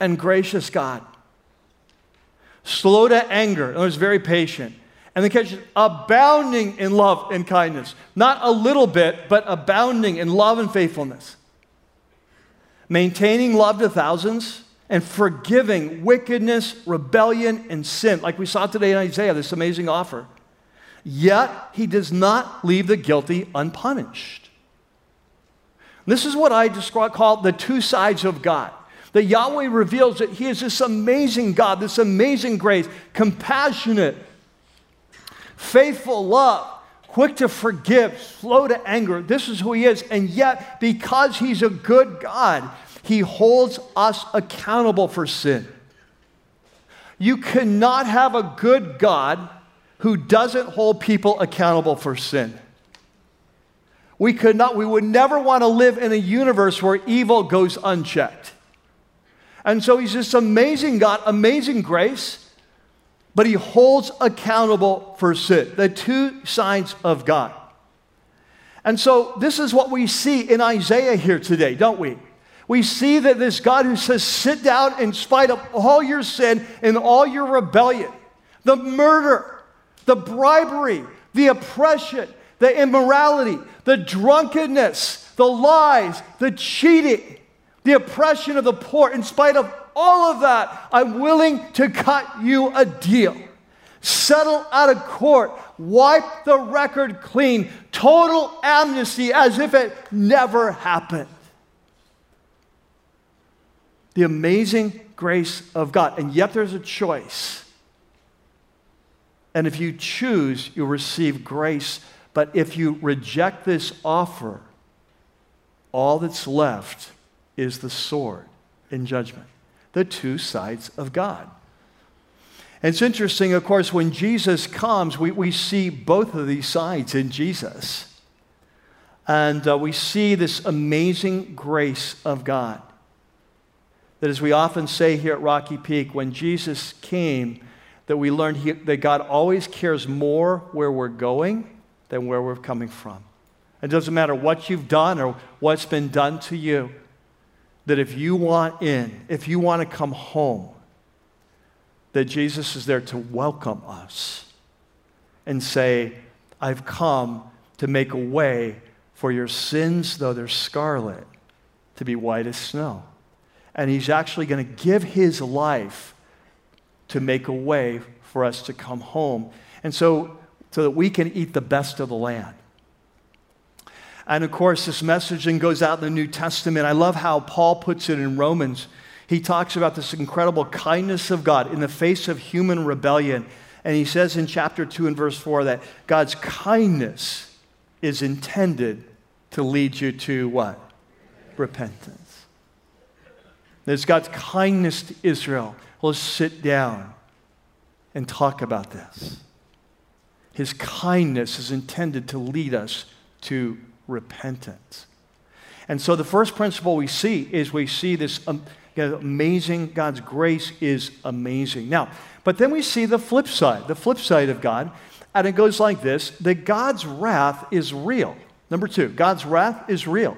and gracious God. Slow to anger, and was very patient. And the catch is abounding in love and kindness. Not a little bit, but abounding in love and faithfulness. Maintaining love to thousands and forgiving wickedness, rebellion, and sin, like we saw today in Isaiah, this amazing offer. Yet he does not leave the guilty unpunished. This is what I describe, call the two sides of God. That Yahweh reveals that He is this amazing God, this amazing grace, compassionate, faithful love, quick to forgive, slow to anger. This is who He is. And yet, because He's a good God, he holds us accountable for sin. You cannot have a good God who doesn't hold people accountable for sin. We could not, we would never want to live in a universe where evil goes unchecked. And so he's this amazing God, amazing grace, but he holds accountable for sin. The two sides of God. And so this is what we see in Isaiah here today, don't we? We see that this God who says, sit down in spite of all your sin and all your rebellion, the murder, the bribery, the oppression, the immorality, the drunkenness, the lies, the cheating, the oppression of the poor, in spite of all of that, I'm willing to cut you a deal. Settle out of court, wipe the record clean, total amnesty as if it never happened the amazing grace of God. And yet there's a choice. And if you choose, you'll receive grace. But if you reject this offer, all that's left is the sword in judgment. The two sides of God. It's interesting, of course, when Jesus comes, we, we see both of these sides in Jesus. And uh, we see this amazing grace of God that, as we often say here at Rocky Peak, when Jesus came, that we learned he, that God always cares more where we're going than where we're coming from. It doesn't matter what you've done or what's been done to you, that if you want in, if you want to come home, that Jesus is there to welcome us and say, I've come to make a way for your sins, though they're scarlet, to be white as snow and he's actually going to give his life to make a way for us to come home. And so, so that we can eat the best of the land. And of course, this messaging goes out in the New Testament. I love how Paul puts it in Romans. He talks about this incredible kindness of God in the face of human rebellion. And he says in chapter 2 and verse 4 that God's kindness is intended to lead you to what? Repentance. There's God's kindness to Israel. Let's sit down and talk about this. His kindness is intended to lead us to repentance. And so the first principle we see is we see this um, amazing, God's grace is amazing. Now, but then we see the flip side, the flip side of God, and it goes like this that God's wrath is real. Number two, God's wrath is real.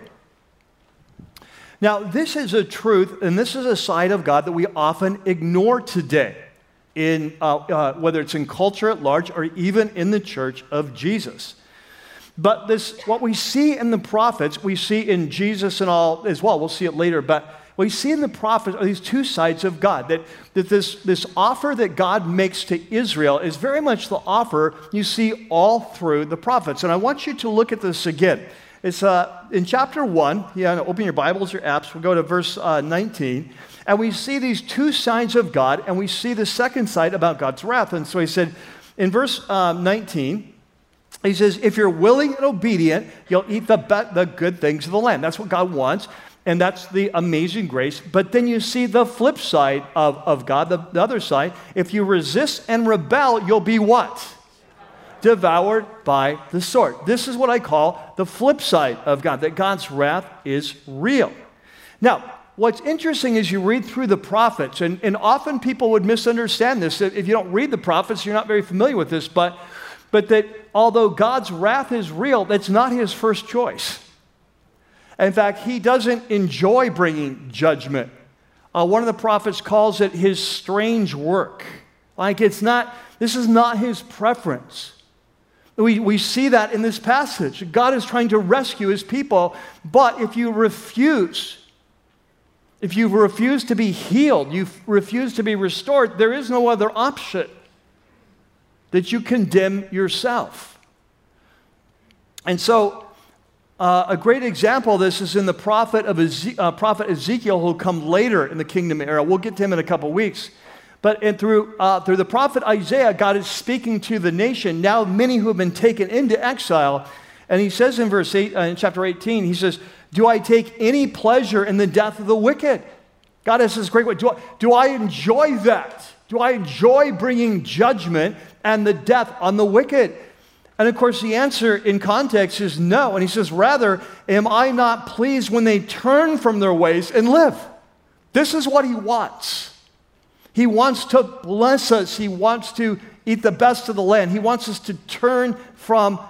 Now, this is a truth, and this is a side of God that we often ignore today, in, uh, uh, whether it's in culture at large or even in the church of Jesus. But this, what we see in the prophets, we see in Jesus and all as well. We'll see it later. But what we see in the prophets are these two sides of God. That, that this, this offer that God makes to Israel is very much the offer you see all through the prophets. And I want you to look at this again. It's uh, in chapter 1. Yeah, open your Bibles, or apps. We'll go to verse uh, 19. And we see these two signs of God, and we see the second side about God's wrath. And so he said in verse uh, 19, he says, if you're willing and obedient, you'll eat the, be- the good things of the land. That's what God wants, and that's the amazing grace. But then you see the flip side of, of God, the, the other side. If you resist and rebel, you'll be what? Devoured by the sword. This is what I call the flip side of God, that God's wrath is real. Now, what's interesting is you read through the prophets, and, and often people would misunderstand this. If you don't read the prophets, you're not very familiar with this, but but that although God's wrath is real, that's not his first choice. In fact, he doesn't enjoy bringing judgment. Uh, one of the prophets calls it his strange work. Like it's not, this is not his preference. We, we see that in this passage. God is trying to rescue his people, but if you refuse, if you refuse to be healed, you refuse to be restored, there is no other option that you condemn yourself. And so, uh, a great example of this is in the prophet of Eze- uh, prophet Ezekiel, who'll come later in the kingdom era. We'll get to him in a couple weeks. But and through, uh, through the prophet Isaiah, God is speaking to the nation, now many who have been taken into exile. And he says in verse 8, uh, in chapter 18, he says, Do I take any pleasure in the death of the wicked? God has this great way. Do I, do I enjoy that? Do I enjoy bringing judgment and the death on the wicked? And of course, the answer in context is no. And he says, Rather, am I not pleased when they turn from their ways and live? This is what he wants. He wants to bless us, he wants to eat the best of the land. He wants us to turn from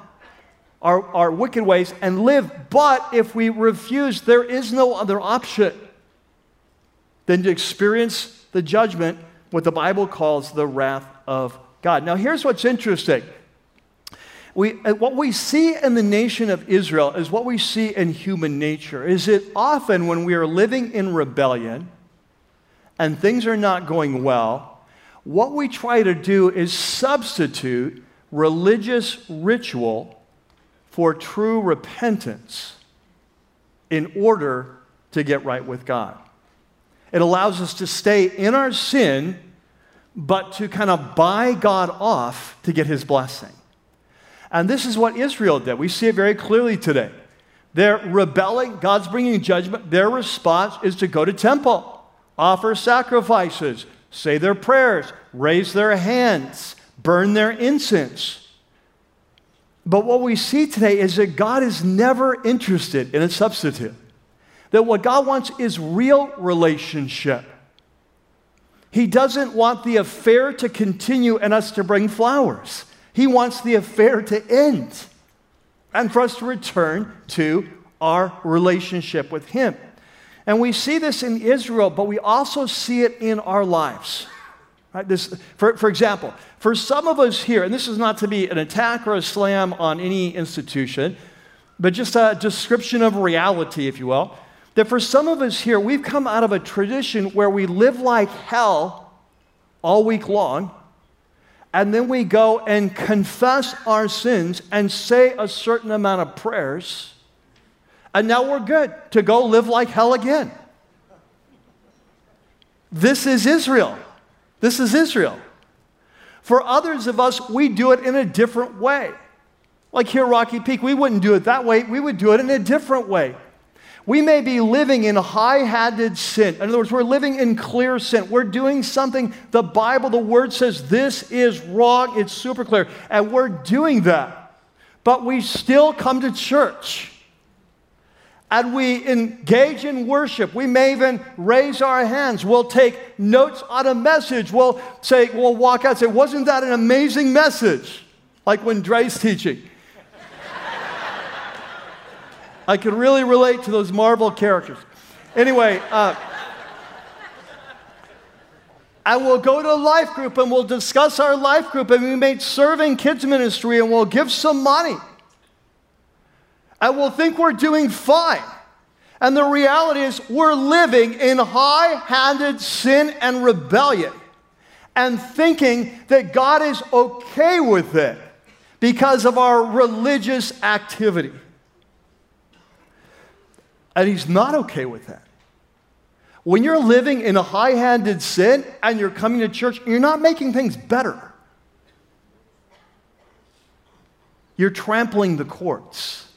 our, our wicked ways and live. But if we refuse, there is no other option than to experience the judgment, what the Bible calls the wrath of God. Now, here's what's interesting. We, uh, what we see in the nation of Israel is what we see in human nature. Is it often when we are living in rebellion and things are not going well, what we try to do is substitute religious ritual for true repentance in order to get right with God. It allows us to stay in our sin but to kind of buy God off to get his blessing. And this is what Israel did. We see it very clearly today. They're rebelling, God's bringing judgment. Their response is to go to temple, offer sacrifices, say their prayers, raise their hands, burn their incense. But what we see today is that God is never interested in a substitute. That what God wants is real relationship. He doesn't want the affair to continue and us to bring flowers. He wants the affair to end and for us to return to our relationship with Him. And we see this in Israel, but we also see it in our lives. Right? This, for, for example, for some of us here, and this is not to be an attack or a slam on any institution, but just a description of reality, if you will. that for some of us here, we've come out of a tradition where we live like hell all week long, and then we go and confess our sins and say a certain amount of prayers, and now we're good to go live like hell again. This is Israel. This is Israel. For others of us, we do it in a different way. Like here, Rocky Peak, we wouldn't do it that way, we would do it in a different way. We may be living in high handed sin. In other words, we're living in clear sin. We're doing something the Bible, the Word says this is wrong. It's super clear. And we're doing that. But we still come to church. And we engage in worship. We may even raise our hands. We'll take notes on a message. We'll say, we'll walk out and say, Wasn't that an amazing message? Like when Dre's teaching. I can really relate to those Marvel characters. Anyway, uh, and we'll go to a life group and we'll discuss our life group and we may serving kids ministry and we'll give some money. And we'll think we're doing fine. And the reality is, we're living in high handed sin and rebellion and thinking that God is okay with it because of our religious activity. And he's not okay with that. When you're living in a high handed sin and you're coming to church, you're not making things better. You're trampling the courts.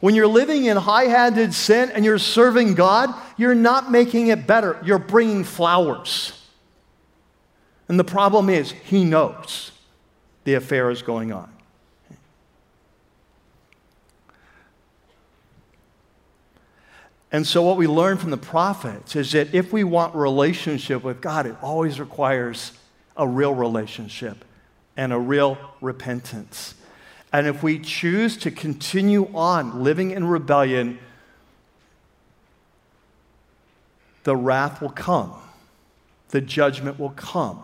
When you're living in high handed sin and you're serving God, you're not making it better. You're bringing flowers. And the problem is, He knows the affair is going on. And so, what we learn from the prophets is that if we want relationship with God, it always requires a real relationship and a real repentance. And if we choose to continue on living in rebellion, the wrath will come, the judgment will come,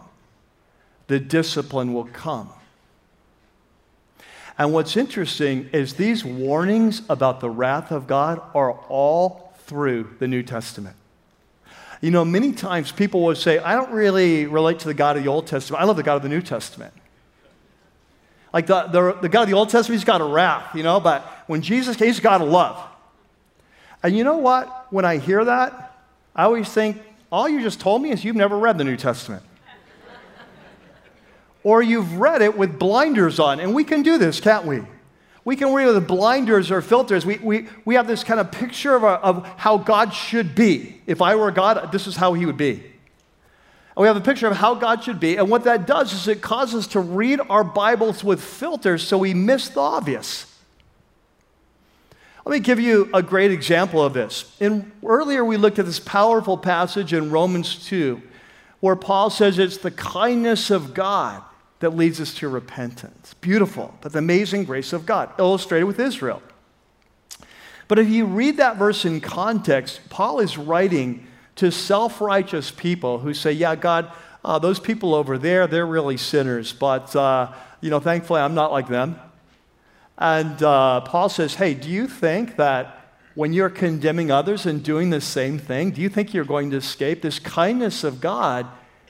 the discipline will come. And what's interesting is these warnings about the wrath of God are all through the New Testament. You know, many times people will say, I don't really relate to the God of the Old Testament. I love the God of the New Testament. Like the, the, the God of the Old Testament, he's got a wrath, you know, but when Jesus came, he's got a love. And you know what? When I hear that, I always think, all you just told me is you've never read the New Testament. or you've read it with blinders on. And we can do this, can't we? we can read with blinders or filters. We, we, we have this kind of picture of, of how God should be. If I were God, this is how he would be. And we have a picture of how God should be. And what that does is it causes us to read our Bibles with filters so we miss the obvious. Let me give you a great example of this. In, earlier, we looked at this powerful passage in Romans 2 where Paul says it's the kindness of God that leads us to repentance. Beautiful, but the amazing grace of God, illustrated with Israel. But if you read that verse in context, Paul is writing to self righteous people who say, Yeah, God, uh, those people over there, they're really sinners, but, uh, you know, thankfully I'm not like them. And uh, Paul says, Hey, do you think that when you're condemning others and doing the same thing, do you think you're going to escape? This kindness of God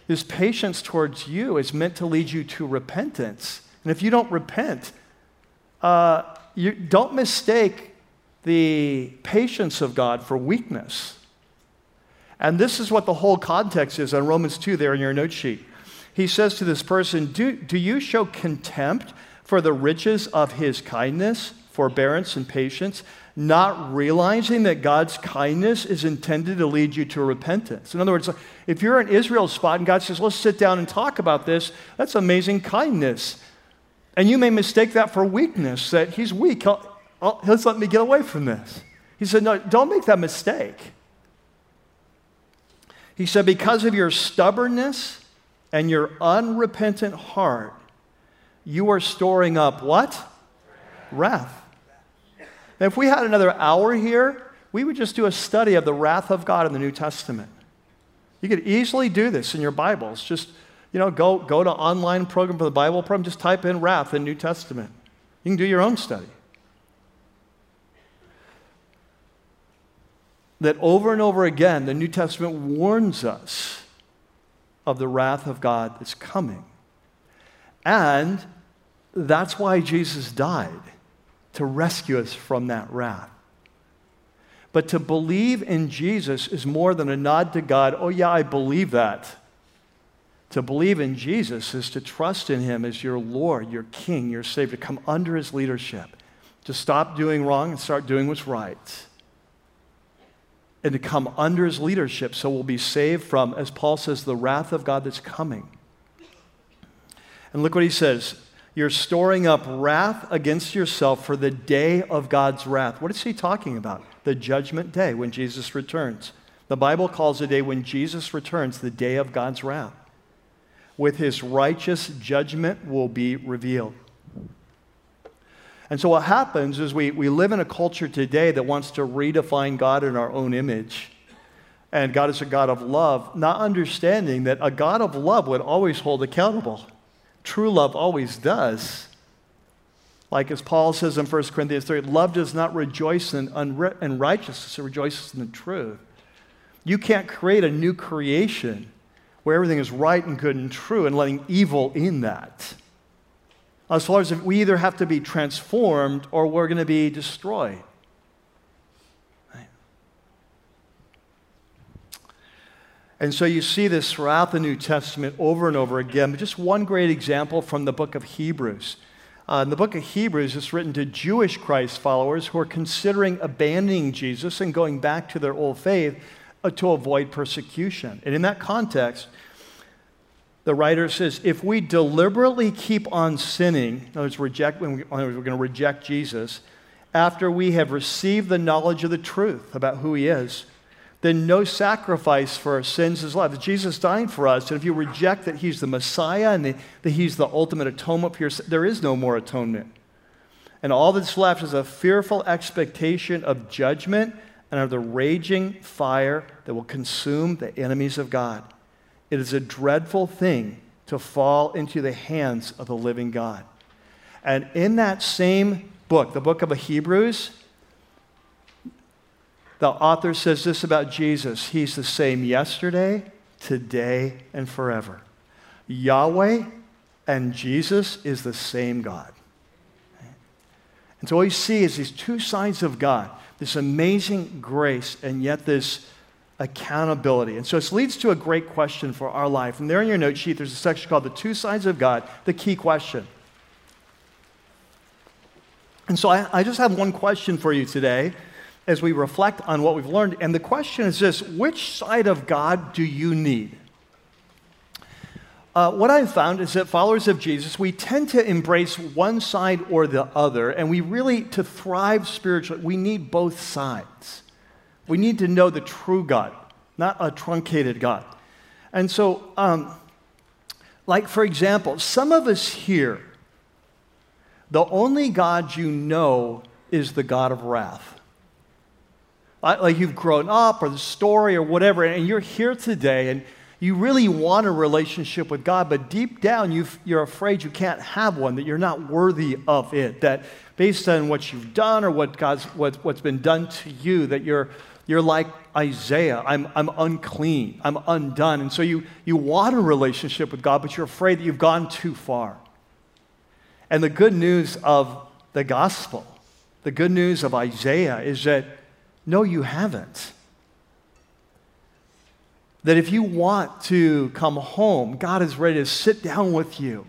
this patience towards you is meant to lead you to repentance. And if you don't repent, uh, you don't mistake the patience of God for weakness. And this is what the whole context is on Romans 2 there in your note sheet. He says to this person, Do, do you show contempt for the riches of his kindness, forbearance, and patience? not realizing that God's kindness is intended to lead you to repentance. In other words, if you're in Israel's spot and God says, let's sit down and talk about this, that's amazing kindness. And you may mistake that for weakness, that he's weak. He'll, He'll, let's let me get away from this. He said, no, don't make that mistake. He said, because of your stubbornness and your unrepentant heart, you are storing up what? Wrath. If we had another hour here, we would just do a study of the wrath of God in the New Testament. You could easily do this in your Bibles. Just, you know, go, go to online program for the Bible program, just type in wrath in New Testament. You can do your own study. That over and over again, the New Testament warns us of the wrath of God that's coming. And that's why Jesus died, to rescue us from that wrath. But to believe in Jesus is more than a nod to God, oh, yeah, I believe that. To believe in Jesus is to trust in Him as your Lord, your King, your Savior, to come under His leadership, to stop doing wrong and start doing what's right, and to come under His leadership so we'll be saved from, as Paul says, the wrath of God that's coming. And look what he says you're storing up wrath against yourself for the day of God's wrath. What is he talking about? The judgment day when Jesus returns. The Bible calls the day when Jesus returns the day of God's wrath. With his righteous judgment will be revealed. And so, what happens is we, we live in a culture today that wants to redefine God in our own image. And God is a God of love, not understanding that a God of love would always hold accountable. True love always does. Like as Paul says in 1 Corinthians 3, love does not rejoice in, unri- it rejoices in the truth. You can't create a new creation where everything is right and good and true and letting evil in that. As far as we either have to be transformed or we're going to be destroyed. And so you see this throughout the New Testament over and over again. But just one great example from the book of Hebrews. Uh, in the book of Hebrews, it's written to Jewish Christ followers who are considering abandoning Jesus and going back to their old faith uh, to avoid persecution. And in that context, the writer says, if we deliberately keep on sinning, in other words, reject, when we, we're going to reject Jesus, after we have received the knowledge of the truth about who he is, then no sacrifice for our sins is left. Jesus dying for us, and if you reject that He's the Messiah and that He's the ultimate atonement for your sin, there is no more atonement. And all that's left is a fearful expectation of judgment and of the raging fire that will consume the enemies of God. It is a dreadful thing to fall into the hands of the living God. And in that same book, the book of Hebrews, the author says this about Jesus He's the same yesterday, today, and forever. Yahweh and Jesus is the same God. And so what you see is these two sides of God this amazing grace and yet this accountability. And so this leads to a great question for our life. And there in your note sheet, there's a section called The Two Sides of God, the key question. And so I, I just have one question for you today as we reflect on what we've learned. And the question is this which side of God do you need? Uh, what I've found is that followers of Jesus, we tend to embrace one side or the other, and we really, to thrive spiritually, we need both sides. We need to know the true God, not a truncated God. And so, um, like for example, some of us here, the only God you know is the God of wrath like you've grown up or the story or whatever, and you're here today and you really want a relationship with God, but deep down you are afraid you can't have one, that you're not worthy of it, that based on what you've done or what God's, what, what's been done to you, that you're, you're like Isaiah, I'm, I'm unclean, I'm undone. And so you, you want a relationship with God, but you're afraid that you've gone too far. And the good news of the gospel, the good news of Isaiah is that no, you haven't. That if you want to come home, God is ready to sit down with you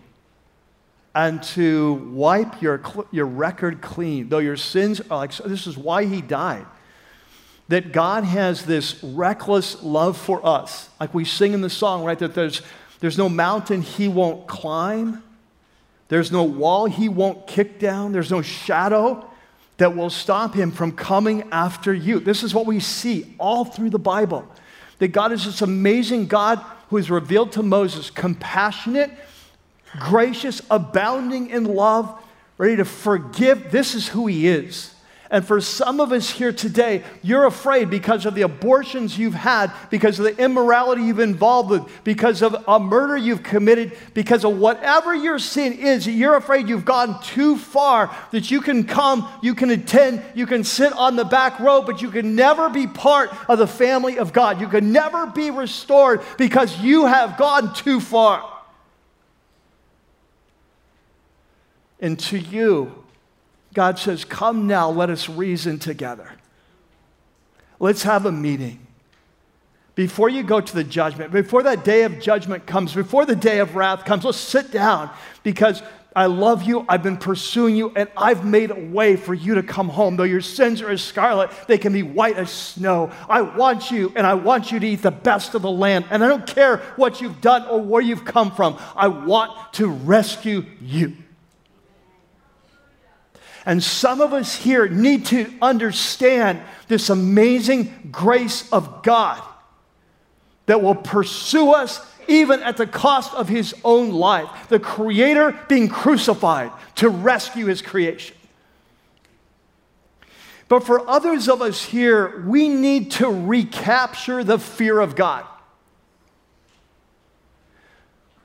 and to wipe your, your record clean, though your sins are like, this is why he died. That God has this reckless love for us. Like we sing in the song, right? That there's, there's no mountain he won't climb, there's no wall he won't kick down, there's no shadow that will stop him from coming after you. This is what we see all through the Bible. That God is this amazing God who is revealed to Moses, compassionate, gracious, abounding in love, ready to forgive. This is who he is. And for some of us here today, you're afraid because of the abortions you've had, because of the immorality you've involved with, because of a murder you've committed, because of whatever your sin is, you're afraid you've gone too far that you can come, you can attend, you can sit on the back row, but you can never be part of the family of God. You can never be restored because you have gone too far. And to you, God says, Come now, let us reason together. Let's have a meeting. Before you go to the judgment, before that day of judgment comes, before the day of wrath comes, let's sit down because I love you, I've been pursuing you, and I've made a way for you to come home. Though your sins are as scarlet, they can be white as snow. I want you, and I want you to eat the best of the land. And I don't care what you've done or where you've come from, I want to rescue you. And some of us here need to understand this amazing grace of God that will pursue us even at the cost of his own life. The Creator being crucified to rescue his creation. But for others of us here, we need to recapture the fear of God.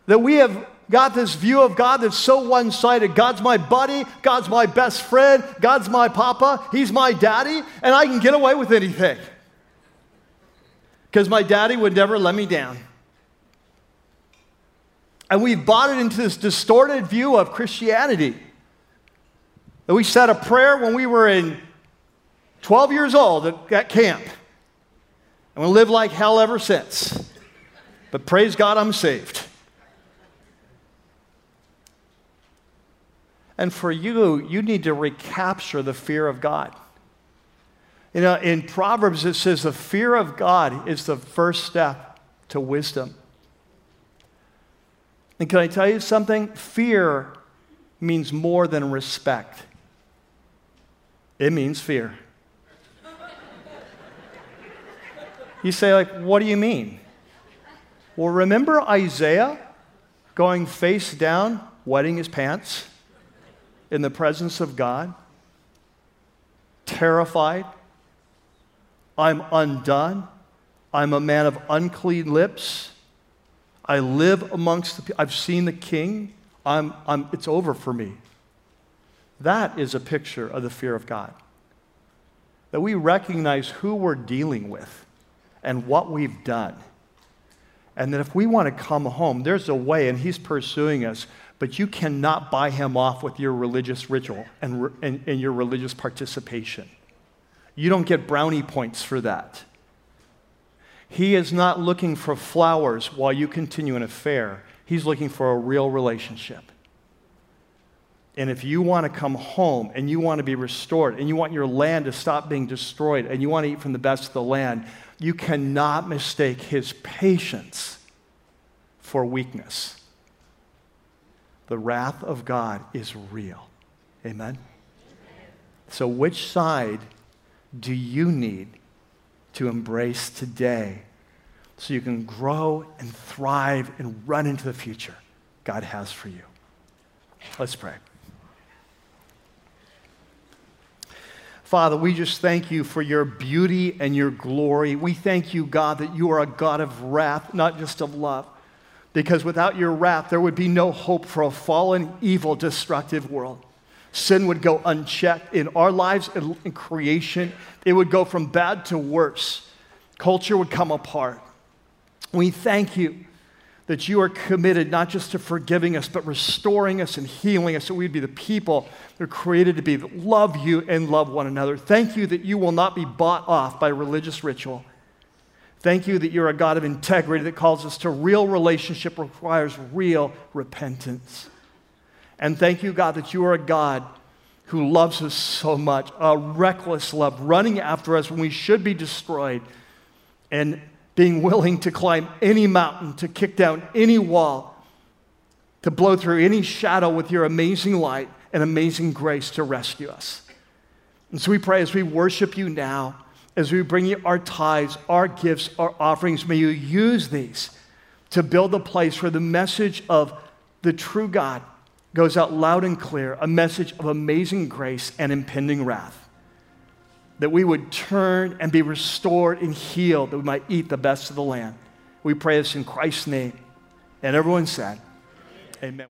That we have got this view of God that's so one sided. God's my buddy, God's my best friend, God's my papa, He's my daddy, and I can get away with anything. Because my daddy would never let me down. And we've bought it into this distorted view of Christianity. That we said a prayer when we were in 12 years old at, at camp. And we lived like hell ever since. But praise God, I'm saved. And for you, you need to recapture the fear of God. You know, in Proverbs, it says the fear of God is the first step to wisdom. And can I tell you something? Fear means more than respect, it means fear. you say, like, what do you mean? Well, remember Isaiah going face down, wetting his pants? In the presence of God, terrified. I'm undone. I'm a man of unclean lips. I live amongst the people. I've seen the king. I'm, I'm, it's over for me. That is a picture of the fear of God. That we recognize who we're dealing with and what we've done. And that if we want to come home, there's a way, and He's pursuing us but you cannot buy him off with your religious ritual and, and, and, your religious participation. You don't get brownie points for that. He is not looking for flowers while you continue an affair, he's looking for a real relationship. And if you want to come home and you want to be restored and you want your land to stop being destroyed and you want to eat from the best of the land, you cannot mistake his patience for weakness the wrath of God is real. Amen? So, which side do you need to embrace today so you can grow and thrive and run into the future God has for you? Let's pray. Father, we just thank you for your beauty and your glory. We thank you, God, that you are a God of wrath, not just of love because without your wrath, there would be no hope for a fallen, evil, destructive world. Sin would go unchecked in our lives and in creation. It would go from bad to worse. Culture would come apart. We thank you that you are committed not just to forgiving us, but restoring us and healing us so we'd be the people that are created to be, that love you and love one another. Thank you that you will not be bought off by religious ritual. Thank you that you're a God of integrity that calls us to real relationship requires real repentance. And thank you, God, that you are a God who loves us so much, a reckless love, running after us when we should be destroyed, and being willing to climb any mountain, to kick down any wall, to blow through any shadow with your amazing light and amazing grace to rescue us. And so we pray as we worship you now as we bring you our tithes, our gifts, our offerings, may you use these to build a place where the message of the true God goes out loud and clear, a message of amazing grace and impending wrath. that we would turn and be restored and healed, that we might eat the best of the land. We pray this in Christ's name. And everyone said, Amen.